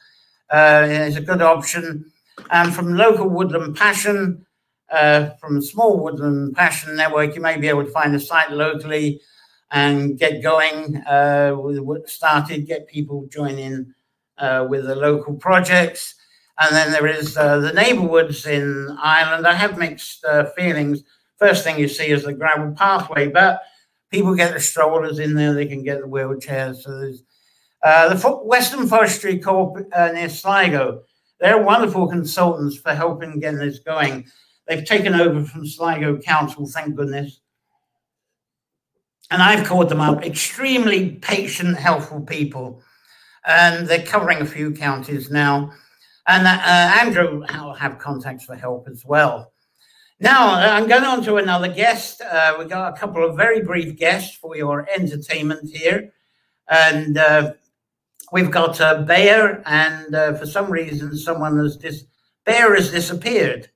Uh, it's a good option. And from Local Woodland Passion, uh, from Small Woodland Passion Network, you may be able to find a site locally and get going uh, with started, get people joining uh, with the local projects. And then there is uh, the neighborhoods in Ireland. I have mixed uh, feelings. First thing you see is the gravel pathway, but people get the strollers in there, they can get the wheelchairs. So there's uh, the Western Forestry Co-op uh, near Sligo. They're wonderful consultants for helping getting this going. They've taken over from Sligo Council, thank goodness. And I've called them up extremely patient, helpful people. And they're covering a few counties now. And uh, Andrew will have contacts for help as well. Now, I'm going on to another guest. Uh, we've got a couple of very brief guests for your entertainment here. And uh, we've got uh, Bayer, and uh, for some reason, someone has dis- Bayer has disappeared.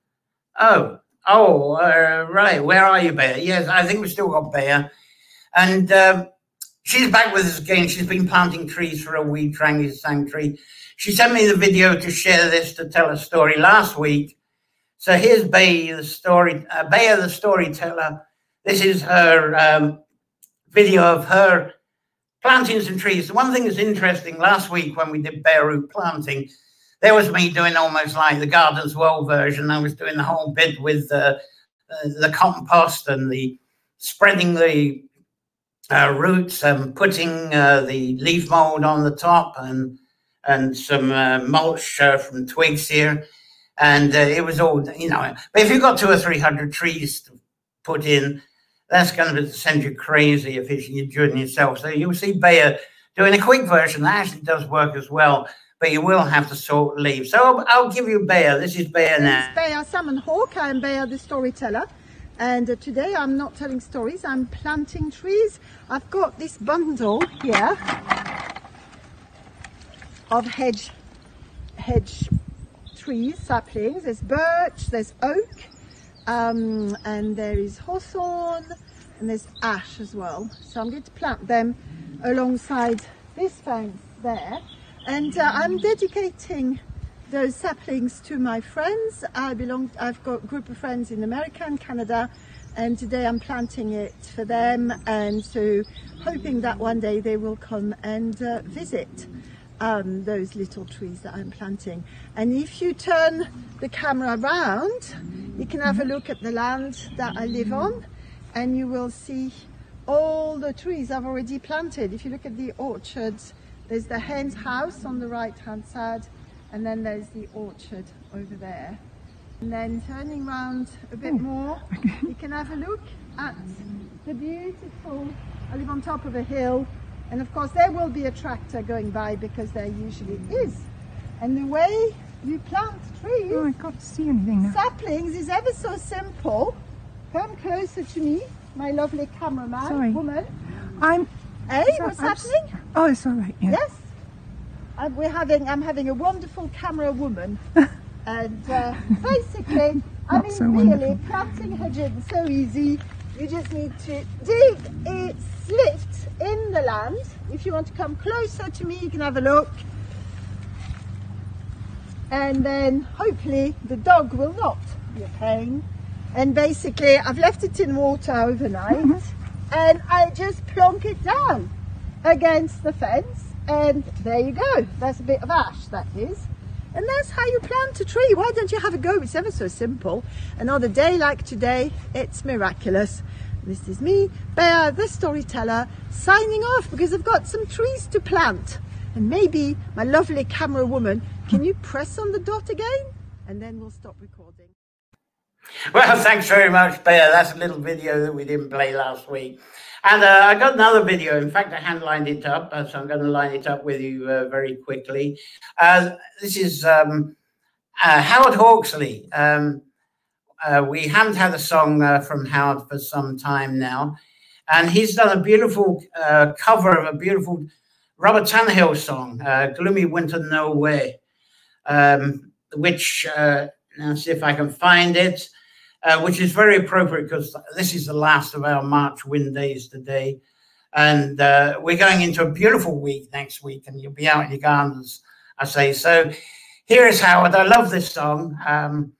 Oh, oh, uh, right. Where are you, Bayer? Yes, I think we've still got Bayer. And um, she's back with us again. She's been planting trees for a week, Trangi Sanctuary. She sent me the video to share this to tell a story last week. So here's Bay, the story, uh, Bayer, the storyteller. This is her um, video of her planting some trees. The one thing that's interesting last week when we did bare root planting, there was me doing almost like the Gardeners' World version. I was doing the whole bit with the, uh, the compost and the spreading the uh, roots and putting uh, the leaf mold on the top and and some uh, mulch uh, from twigs here. And uh, it was all, you know, but if you've got two or three hundred trees to put in, that's going to send you crazy if it's you doing yourself. So you'll see Bayer doing a quick version that actually does work as well, but you will have to sort leaves. So I'll, I'll give you Bayer. This is Bayer now. This is Bayer Salmon Hawk. I'm Bayer the storyteller. And uh, today I'm not telling stories, I'm planting trees. I've got this bundle here of hedge, hedge trees, saplings. There's birch, there's oak, um, and there is hawthorn, and there's ash as well. So I'm going to plant them alongside this fence there. And uh, I'm dedicating those saplings to my friends. I belong, I've got a group of friends in America and Canada and today I'm planting it for them and so hoping that one day they will come and uh, visit um, those little trees that I'm planting. And if you turn the camera around, you can have a look at the land that I live on and you will see all the trees I've already planted. If you look at the orchards, there's the hen's house on the right hand side and then there's the orchard over there. And then turning around a bit more, you can have a look at the beautiful, I live on top of a hill, and of course there will be a tractor going by because there usually is. And the way you plant trees, oh, I can't see anything now. saplings is ever so simple. Come closer to me, my lovely cameraman, Sorry. woman. I'm. Hey, so- what's I'm happening? Oh, it's all right. Yeah. Yes. Uh, we're having, I'm having a wonderful camera woman. and uh, basically, I mean, so really, wonderful. planting hedges is so easy. You just need to dig a slit in the land. If you want to come closer to me, you can have a look. And then hopefully the dog will not be a pain. And basically, I've left it in water overnight mm-hmm. and I just plonk it down against the fence and there you go. That's a bit of ash, that is. And that's how you plant a tree. Why don't you have a go? It's ever so simple. And on a day like today, it's miraculous. This is me, Bea, the storyteller, signing off because I've got some trees to plant. And maybe my lovely camera woman, can you press on the dot again? And then we'll stop recording. Well, thanks very much, Bea. That's a little video that we didn't play last week. And uh, I got another video. In fact, I hand lined it up, uh, so I'm going to line it up with you uh, very quickly. Uh, this is um, uh, Howard Hawksley. Um, uh, we haven't had a song from Howard for some time now, and he's done a beautiful cover of a beautiful Robert Tannahill song, "Gloomy Winter Nowhere," um, which now see if I can find it uh, which is very appropriate because this is the last of our March wind days today. And uh, we're going into a beautiful week next week, and you'll be out in your gardens, I say. So here is Howard. I love this song. Um,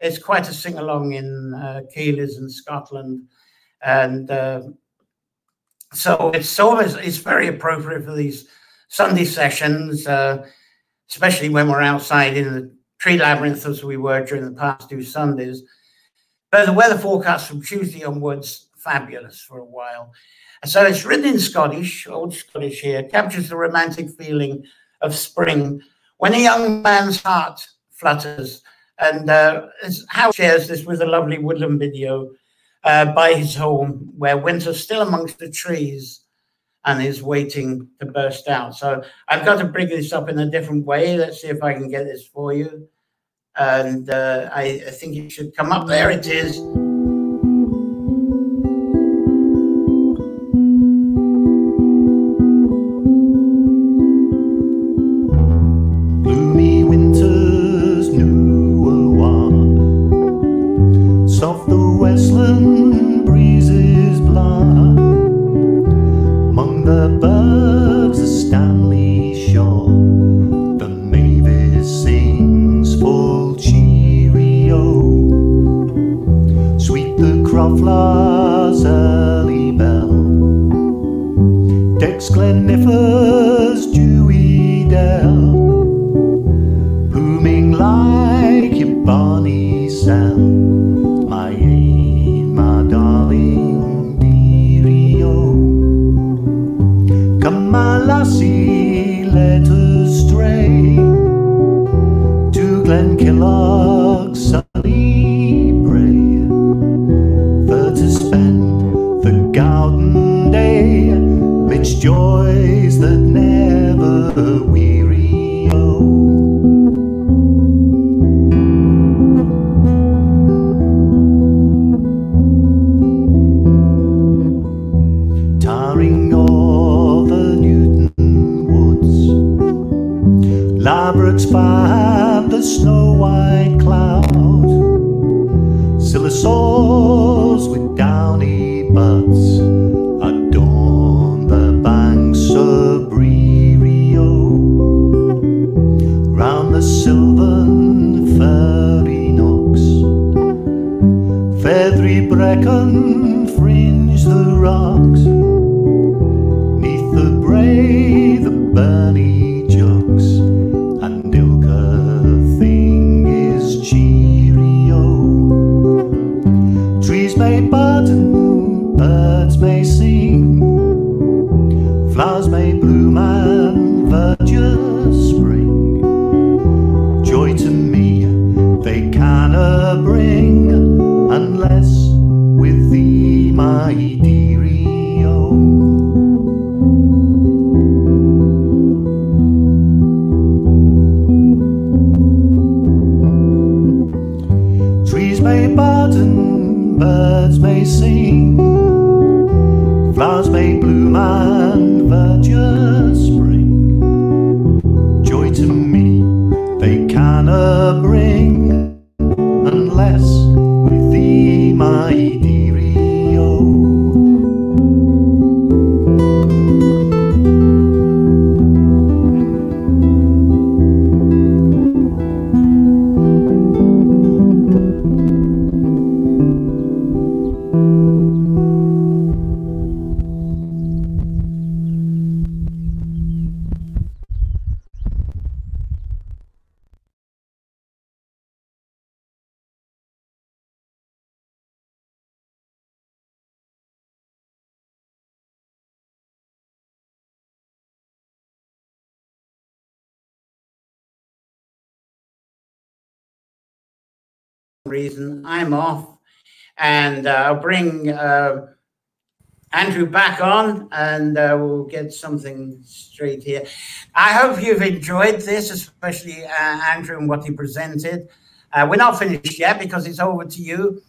it's quite a sing along in uh, in Scotland. And uh, so it's always it's very appropriate for these Sunday sessions, uh, especially when we're outside in the tree labyrinth as we were during the past two Sundays. But the weather forecast from Tuesday onwards, fabulous for a while. And so it's written in Scottish, old Scottish here, captures the romantic feeling of spring when a young man's heart flutters. And uh, Howard shares this with a lovely woodland video uh, by his home, where winter's still amongst the trees and is waiting to burst out. So I've got to bring this up in a different way. Let's see if I can get this for you and uh, I, I think it should come up. There it is. Havaí. Reason, I'm off, and uh, I'll bring uh, Andrew back on, and uh, we'll get something straight here. I hope you've enjoyed this, especially uh, Andrew and what he presented. Uh, we're not finished yet because it's over to you.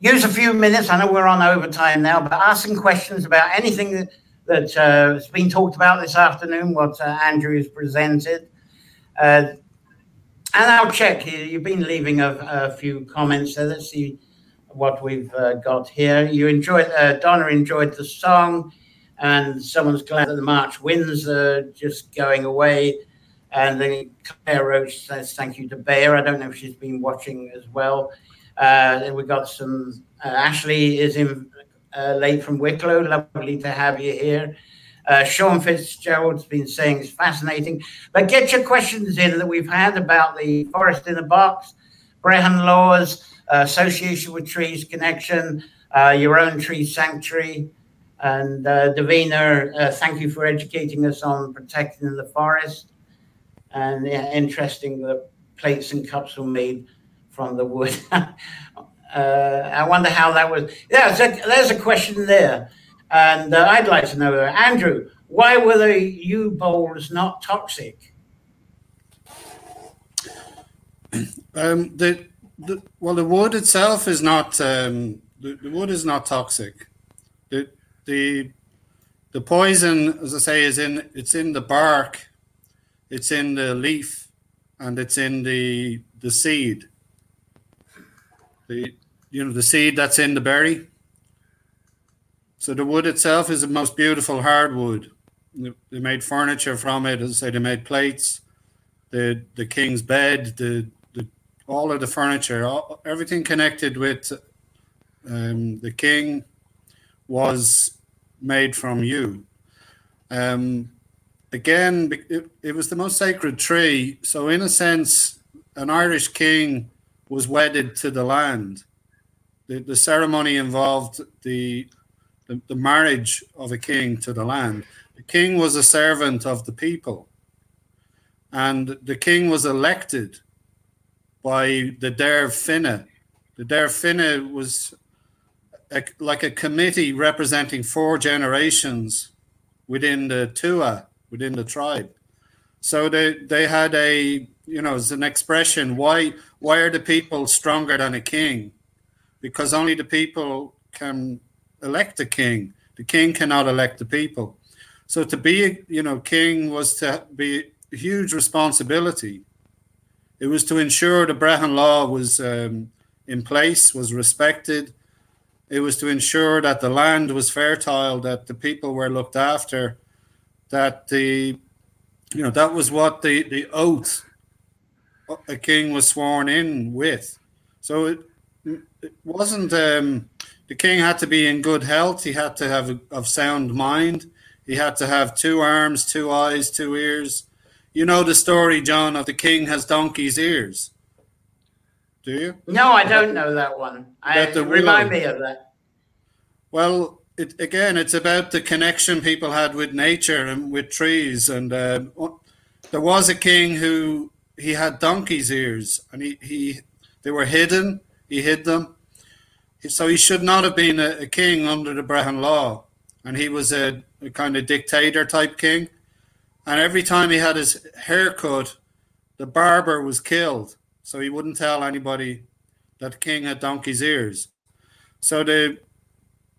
Use a few minutes. I know we're on overtime now, but ask some questions about anything that, that uh, been talked about this afternoon, what Andrew has presented. And I'll check. You've been leaving a, a few comments, so let's see what we've uh, got here. You enjoyed, uh, Donna enjoyed the song, and someone's glad that the March winds are just going away. And then Claire Roach says thank you to Bear. I don't know if she's been watching as well. Uh, and we got some. Uh, Ashley is in uh, late from Wicklow. Lovely to have you here. Uh, Sean Fitzgerald's been saying it's fascinating. But get your questions in that we've had about the forest in a box, Brehon laws, uh, association with trees connection, uh, your own tree sanctuary. And uh, Davina, uh, thank you for educating us on protecting the forest. And yeah, interesting, the plates and cups were made from the wood. Uh, I wonder how that was. Yeah, so there's a question there. And uh, I'd like to know, Andrew, why were the yew bowls not toxic? Um, the, the, well, the wood itself is not um, the, the wood is not toxic. The the the poison, as I say, is in it's in the bark, it's in the leaf, and it's in the the seed. The you know the seed that's in the berry so the wood itself is the most beautiful hardwood. They made furniture from it. As I say, they made plates, the the king's bed, the, the all of the furniture, all, everything connected with um, the king was made from yew. Um, again, it, it was the most sacred tree. So in a sense, an Irish king was wedded to the land. The, the ceremony involved the the, the marriage of a king to the land. The king was a servant of the people, and the king was elected by the Derbfhine. The Derbfhine was a, like a committee representing four generations within the Tuatha, within the tribe. So they, they had a, you know, as an expression, why why are the people stronger than a king? Because only the people can elect a king. The king cannot elect the people. So to be, you know, king was to be a huge responsibility. It was to ensure the Brehon law was um, in place, was respected. It was to ensure that the land was fertile, that the people were looked after, that the, you know, that was what the, the oath a king was sworn in with. So it, it wasn't um, the king had to be in good health. He had to have a, of sound mind. He had to have two arms, two eyes, two ears. You know the story, John, of the king has donkey's ears. Do you? No, I don't know that one. I, remind me of that. Well, it, again, it's about the connection people had with nature and with trees. And uh, there was a king who he had donkey's ears, and he, he they were hidden. He hid them, so he should not have been a, a king under the Brehon law, and he was a, a, kind of dictator type king. And every time he had his hair cut, the barber was killed, so he wouldn't tell anybody that the king had donkey's ears. So the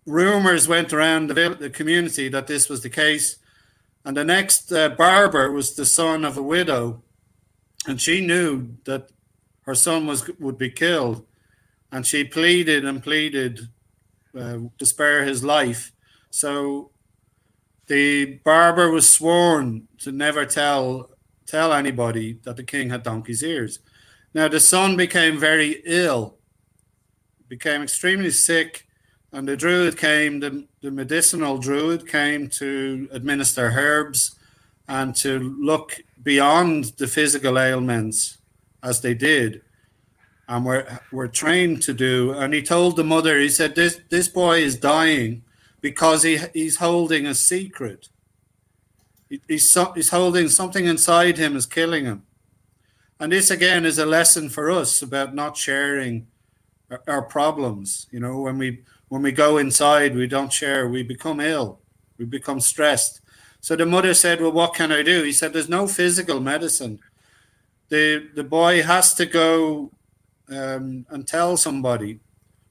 rumors went around the, the community that this was the case. And the next uh, barber was the son of a widow, and she knew that her son was would be killed and she pleaded and pleaded uh, to spare his life. So the barber was sworn to never tell tell anybody that the king had donkey's ears. Now the son became very ill, became extremely sick, and the druid came, the, the medicinal druid came to administer herbs and to look beyond the physical ailments as they did and we're we're trained to do. And he told the mother, he said, "This this boy is dying because he he's holding a secret. He, he's he's holding something inside him is killing him." And this again is a lesson for us about not sharing our, our problems. You know, when we when we go inside, we don't share. We become ill. We become stressed. So the mother said, "Well, what can I do?" He said, "There's no physical medicine. The the boy has to go um, and tell somebody."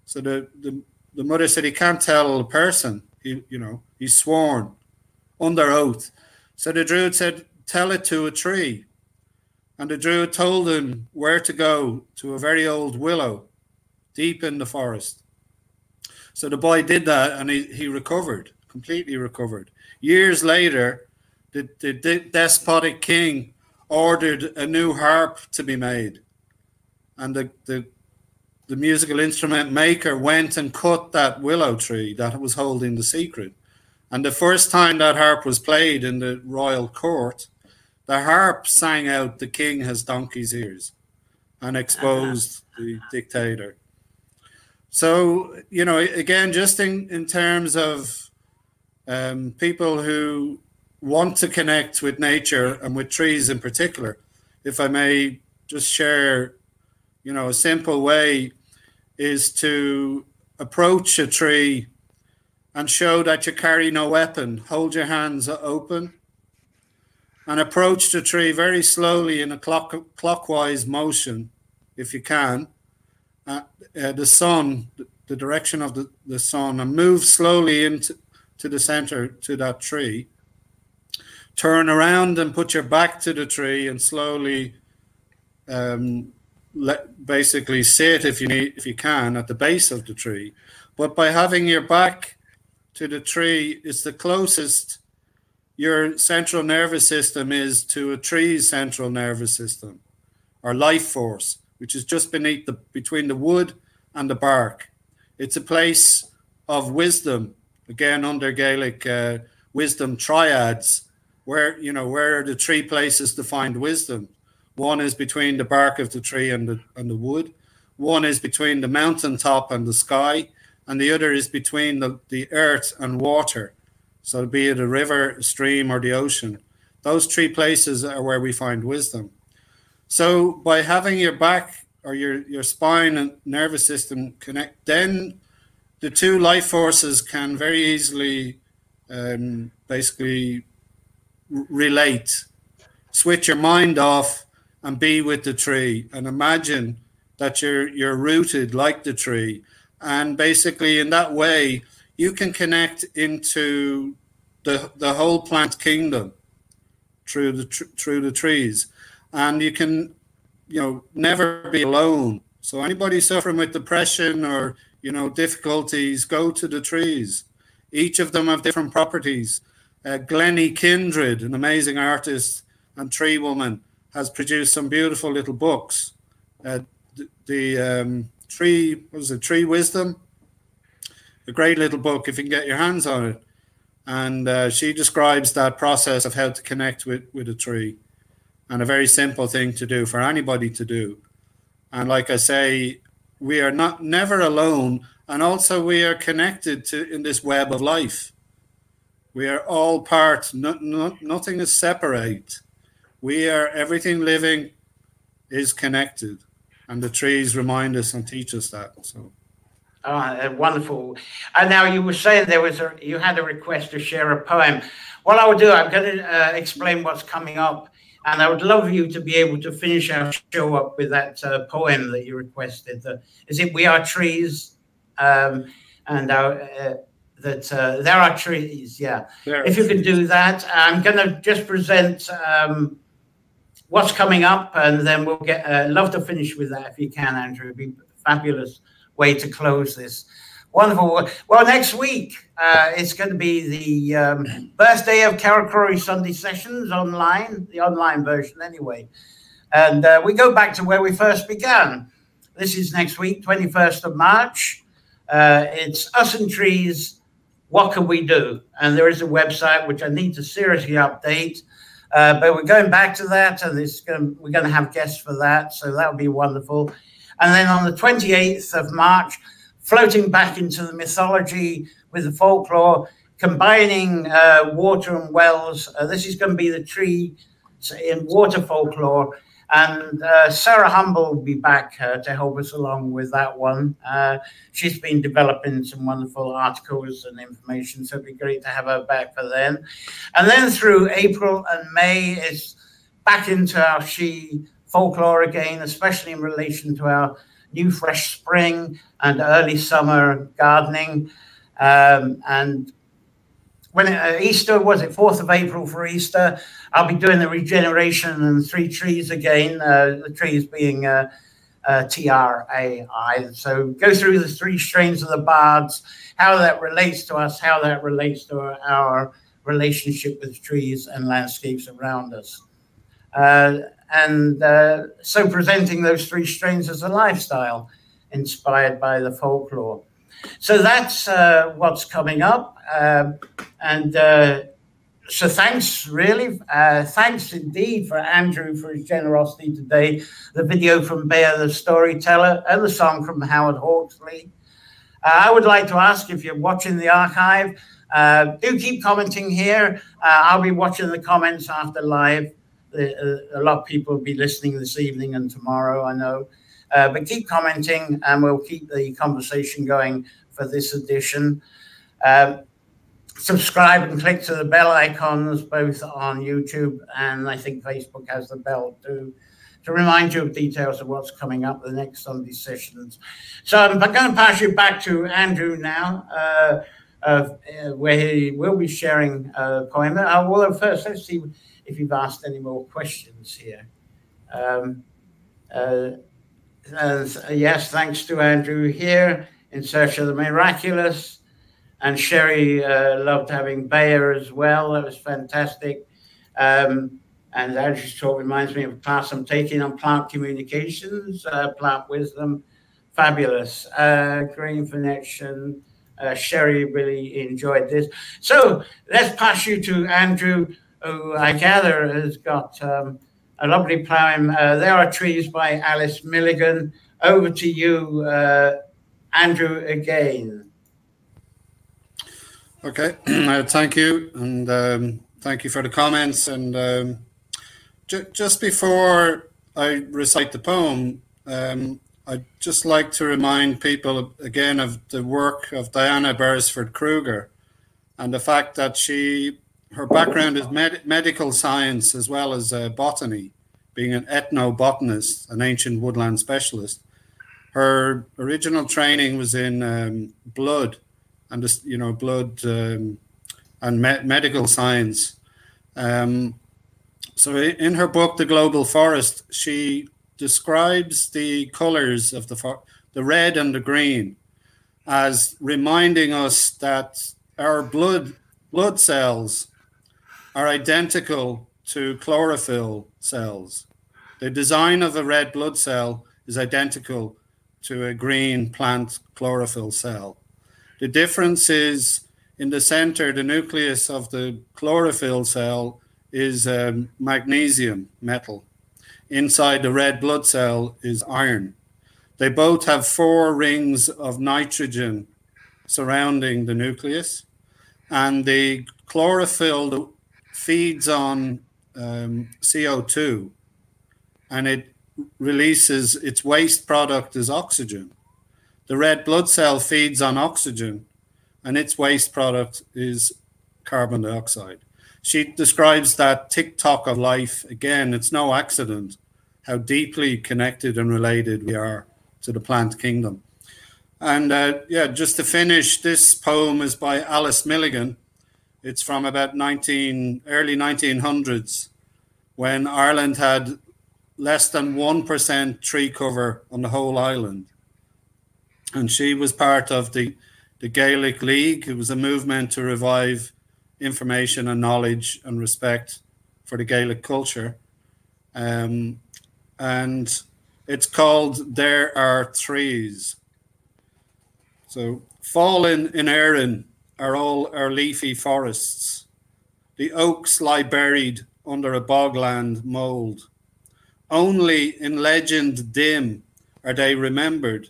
So the, the the mother said he can't tell a person. He you know he's sworn under oath. So the druid said, "Tell it to a tree." And the druid told him where to go to a very old willow deep in the forest. So the boy did that and he, he recovered, completely recovered. Years later, the, the despotic king ordered a new harp to be made. And the, the, the musical instrument maker went and cut that willow tree that was holding the secret. And the first time that harp was played in the royal court, the harp sang out, The king has donkey's ears, and exposed the dictator. So, you know, again, just in, in terms of um, people who want to connect with nature and with trees in particular, if I may just share, you know, a simple way is to approach a tree and show that you carry no weapon. Hold your hands open and approach the tree very slowly in a clock, clockwise motion, if you can, uh, uh, the sun, the direction of the, the sun, and move slowly into to the center to that tree. Turn around and put your back to the tree and slowly um, let, basically sit if you need if you can at the base of the tree. But by having your back to the tree, it's the closest your central nervous system is to a tree's central nervous system or life force, which is just beneath the between the wood and the bark. It's a place of wisdom, again under Gaelic uh, wisdom triads, where you know where are the three places to find wisdom. One is between the bark of the tree and the and the wood. One is between the mountain top and the sky, and the other is between the, the earth and water. So, be it a river, a stream, or the ocean, those three places are where we find wisdom. So, by having your back or your, your spine and nervous system connect, then the two life forces can very easily um, basically relate. Switch your mind off and be with the tree and imagine that you're you're rooted like the tree and basically in that way you can connect into the the whole plant kingdom through the tr- through the trees, and you can you know never be alone. So anybody suffering with depression or you know difficulties, go to the trees. Each of them have different properties. Uh, Glennie Kindred, an amazing artist and tree woman, has produced some beautiful little books. Uh, the, the um, tree was it, tree wisdom a great little book if you can get your hands on it. And uh, she describes that process of how to connect with, with a tree and a very simple thing to do for anybody to do. And like I say, we are not never alone. And also we are connected to in this web of life. We are all part, not, not, nothing is separate. We are everything living is connected. And the trees remind us and teach us that. So Oh, wonderful. And now you were saying there was a, you had a request to share a poem. What I will do, I'm going to uh, explain what's coming up, and I would love you to be able to finish our show up with that uh, poem that you requested. Uh, is it "We Are Trees"? Um, and our, uh, that uh, there are trees. Yeah. There if you can do that, I'm going to just present um, what's coming up, and then we'll get. Uh, love to finish with that if you can, Andrew. It'd be fabulous way to close this. Wonderful. Well, next week uh, it's going to be the um, birthday of Karakuri Sunday Sessions online, the online version anyway. And uh, we go back to where we first began. This is next week, 21st of March. Uh, it's Us and Trees, What Can We Do? And there is a website which I need to seriously update. Uh, but we're going back to that, and it's going we're going to have guests for that. So that will be wonderful. And then on the 28th of March, floating back into the mythology with the folklore, combining uh, water and wells. Uh, this is going to be the tree in water folklore. And uh, Sarah Humble will be back uh, to help us along with that one. Uh, she's been developing some wonderful articles and information, so it'd be great to have her back for then. And then through April and May is back into our She folklore again, especially in relation to our new fresh spring and early summer gardening. Um, and when it, uh, Easter was it fourth of April for Easter, I'll be doing the regeneration and three trees again. Uh, the trees being uh, uh, T R A I. So go through the three strains of the bards, how that relates to us, how that relates to our, our relationship with trees and landscapes around us. Uh, and uh, so presenting those three strains as a lifestyle inspired by the folklore. So that's what's coming up. Um, and uh, so thanks, really. Uh, thanks indeed for Andrew for his generosity today. The video from Bear the Storyteller and the song from Howard Hawksley. Uh, I would like to ask if you're watching the archive, uh, do keep commenting here. I'll be watching the comments after live a lot of people will be listening this evening and tomorrow, I know. Uh, but keep commenting and we'll keep the conversation going for this edition. Um, subscribe and click to the bell icons both on YouTube and I think Facebook has the bell too to remind you of details of what's coming up the next Sunday sessions. So I'm going to pass you back to Andrew now, uh, uh, where he will be sharing a poem. Uh, well, first, let's see if you've asked any more questions here. Um, uh, yes, thanks to Andrew here in search of the miraculous. And Sherry uh, loved having Bear as well. That was fantastic. Um, and Andrew's talk reminds me of a class I'm taking on plant communications, uh, plant wisdom. Fabulous. Uh, green connection. Uh, Sherry really enjoyed this. So let's pass you to Andrew who I gather has got um, a lovely poem. Uh, there are trees by Alice Milligan. Over to you, uh, Andrew, again. Okay, thank you, and um, thank you for the comments. And um, ju- just before I recite the poem, um, I'd just like to remind people again of the work of Diana Beresford Kroeger and the fact that she her background is med- medical science as well as uh, botany, being an ethnobotanist, an ancient woodland specialist. Her original training was in um, blood and just, you know blood um, and me- medical science. Um, so in her book, The Global Forest, she describes the colors of the for- the red and the green as reminding us that our blood blood cells are identical to chlorophyll cells. The design of a red blood cell is identical to a green plant chlorophyll cell. The difference is in the center, the nucleus of the chlorophyll cell is um, magnesium metal. Inside the red blood cell is iron. They both have four rings of nitrogen surrounding the nucleus, and the chlorophyll feeds on um, CO2 and it releases its waste product as oxygen. The red blood cell feeds on oxygen and its waste product is carbon dioxide. She describes that tick tock of life. Again, it's no accident how deeply connected and related we are to the plant kingdom. And uh, yeah, just to finish, this poem is by Alice Milligan it's from about 19 early 1900s when Ireland had less than 1% tree cover on the whole island. And she was part of the, the Gaelic League. It was a movement to revive information and knowledge and respect for the Gaelic culture. Um, and it's called There Are Trees. So, fallen in Erin are all our leafy forests. The oaks lie buried under a bogland mould. Only in legend dim are they remembered.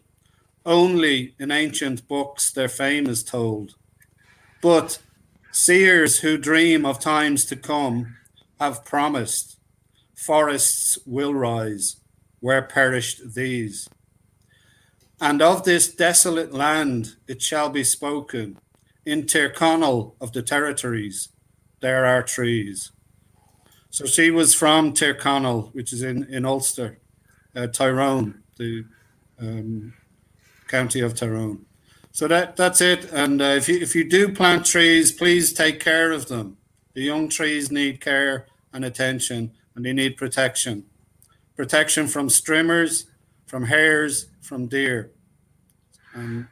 Only in ancient books their fame is told. But seers who dream of times to come have promised forests will rise where perished these. And of this desolate land it shall be spoken, in Tyrconnell of the territories, there are trees. So she was from Tyrconnell, which is in, in Ulster, uh, Tyrone, the um, county of Tyrone. So that that's it. And uh, if you if you do plant trees, please take care of them. The young trees need care and attention, and they need protection. Protection from strimmers, from hares, from deer. And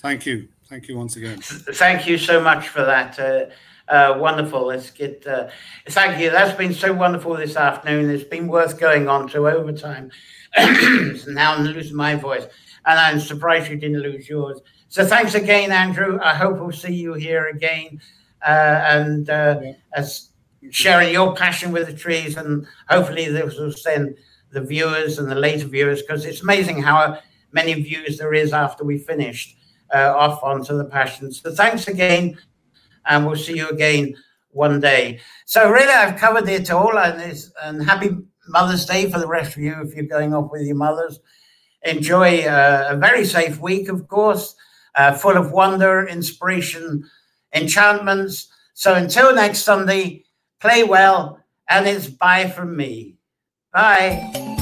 thank you, thank you once again. Thank you so much for that. Uh, uh, wonderful. Let's get. Uh, thank you. That's been so wonderful this afternoon. It's been worth going on to overtime. now I'm losing my voice, and I'm surprised you didn't lose yours. So thanks again, Andrew. I hope we'll see you here again, uh, and uh, as sharing your passion with the trees, and hopefully this will send the viewers and the later viewers because it's amazing how many views there is after we finished uh, off onto the passion. So thanks again and we'll see you again one day. So really, I've covered it all, and, and happy Mother's Day for the rest of you if you're going off with your mothers. Enjoy uh, a very safe week, of course, uh, full of wonder, inspiration, enchantments. So until next Sunday, play well, and it's bye from me. Bye.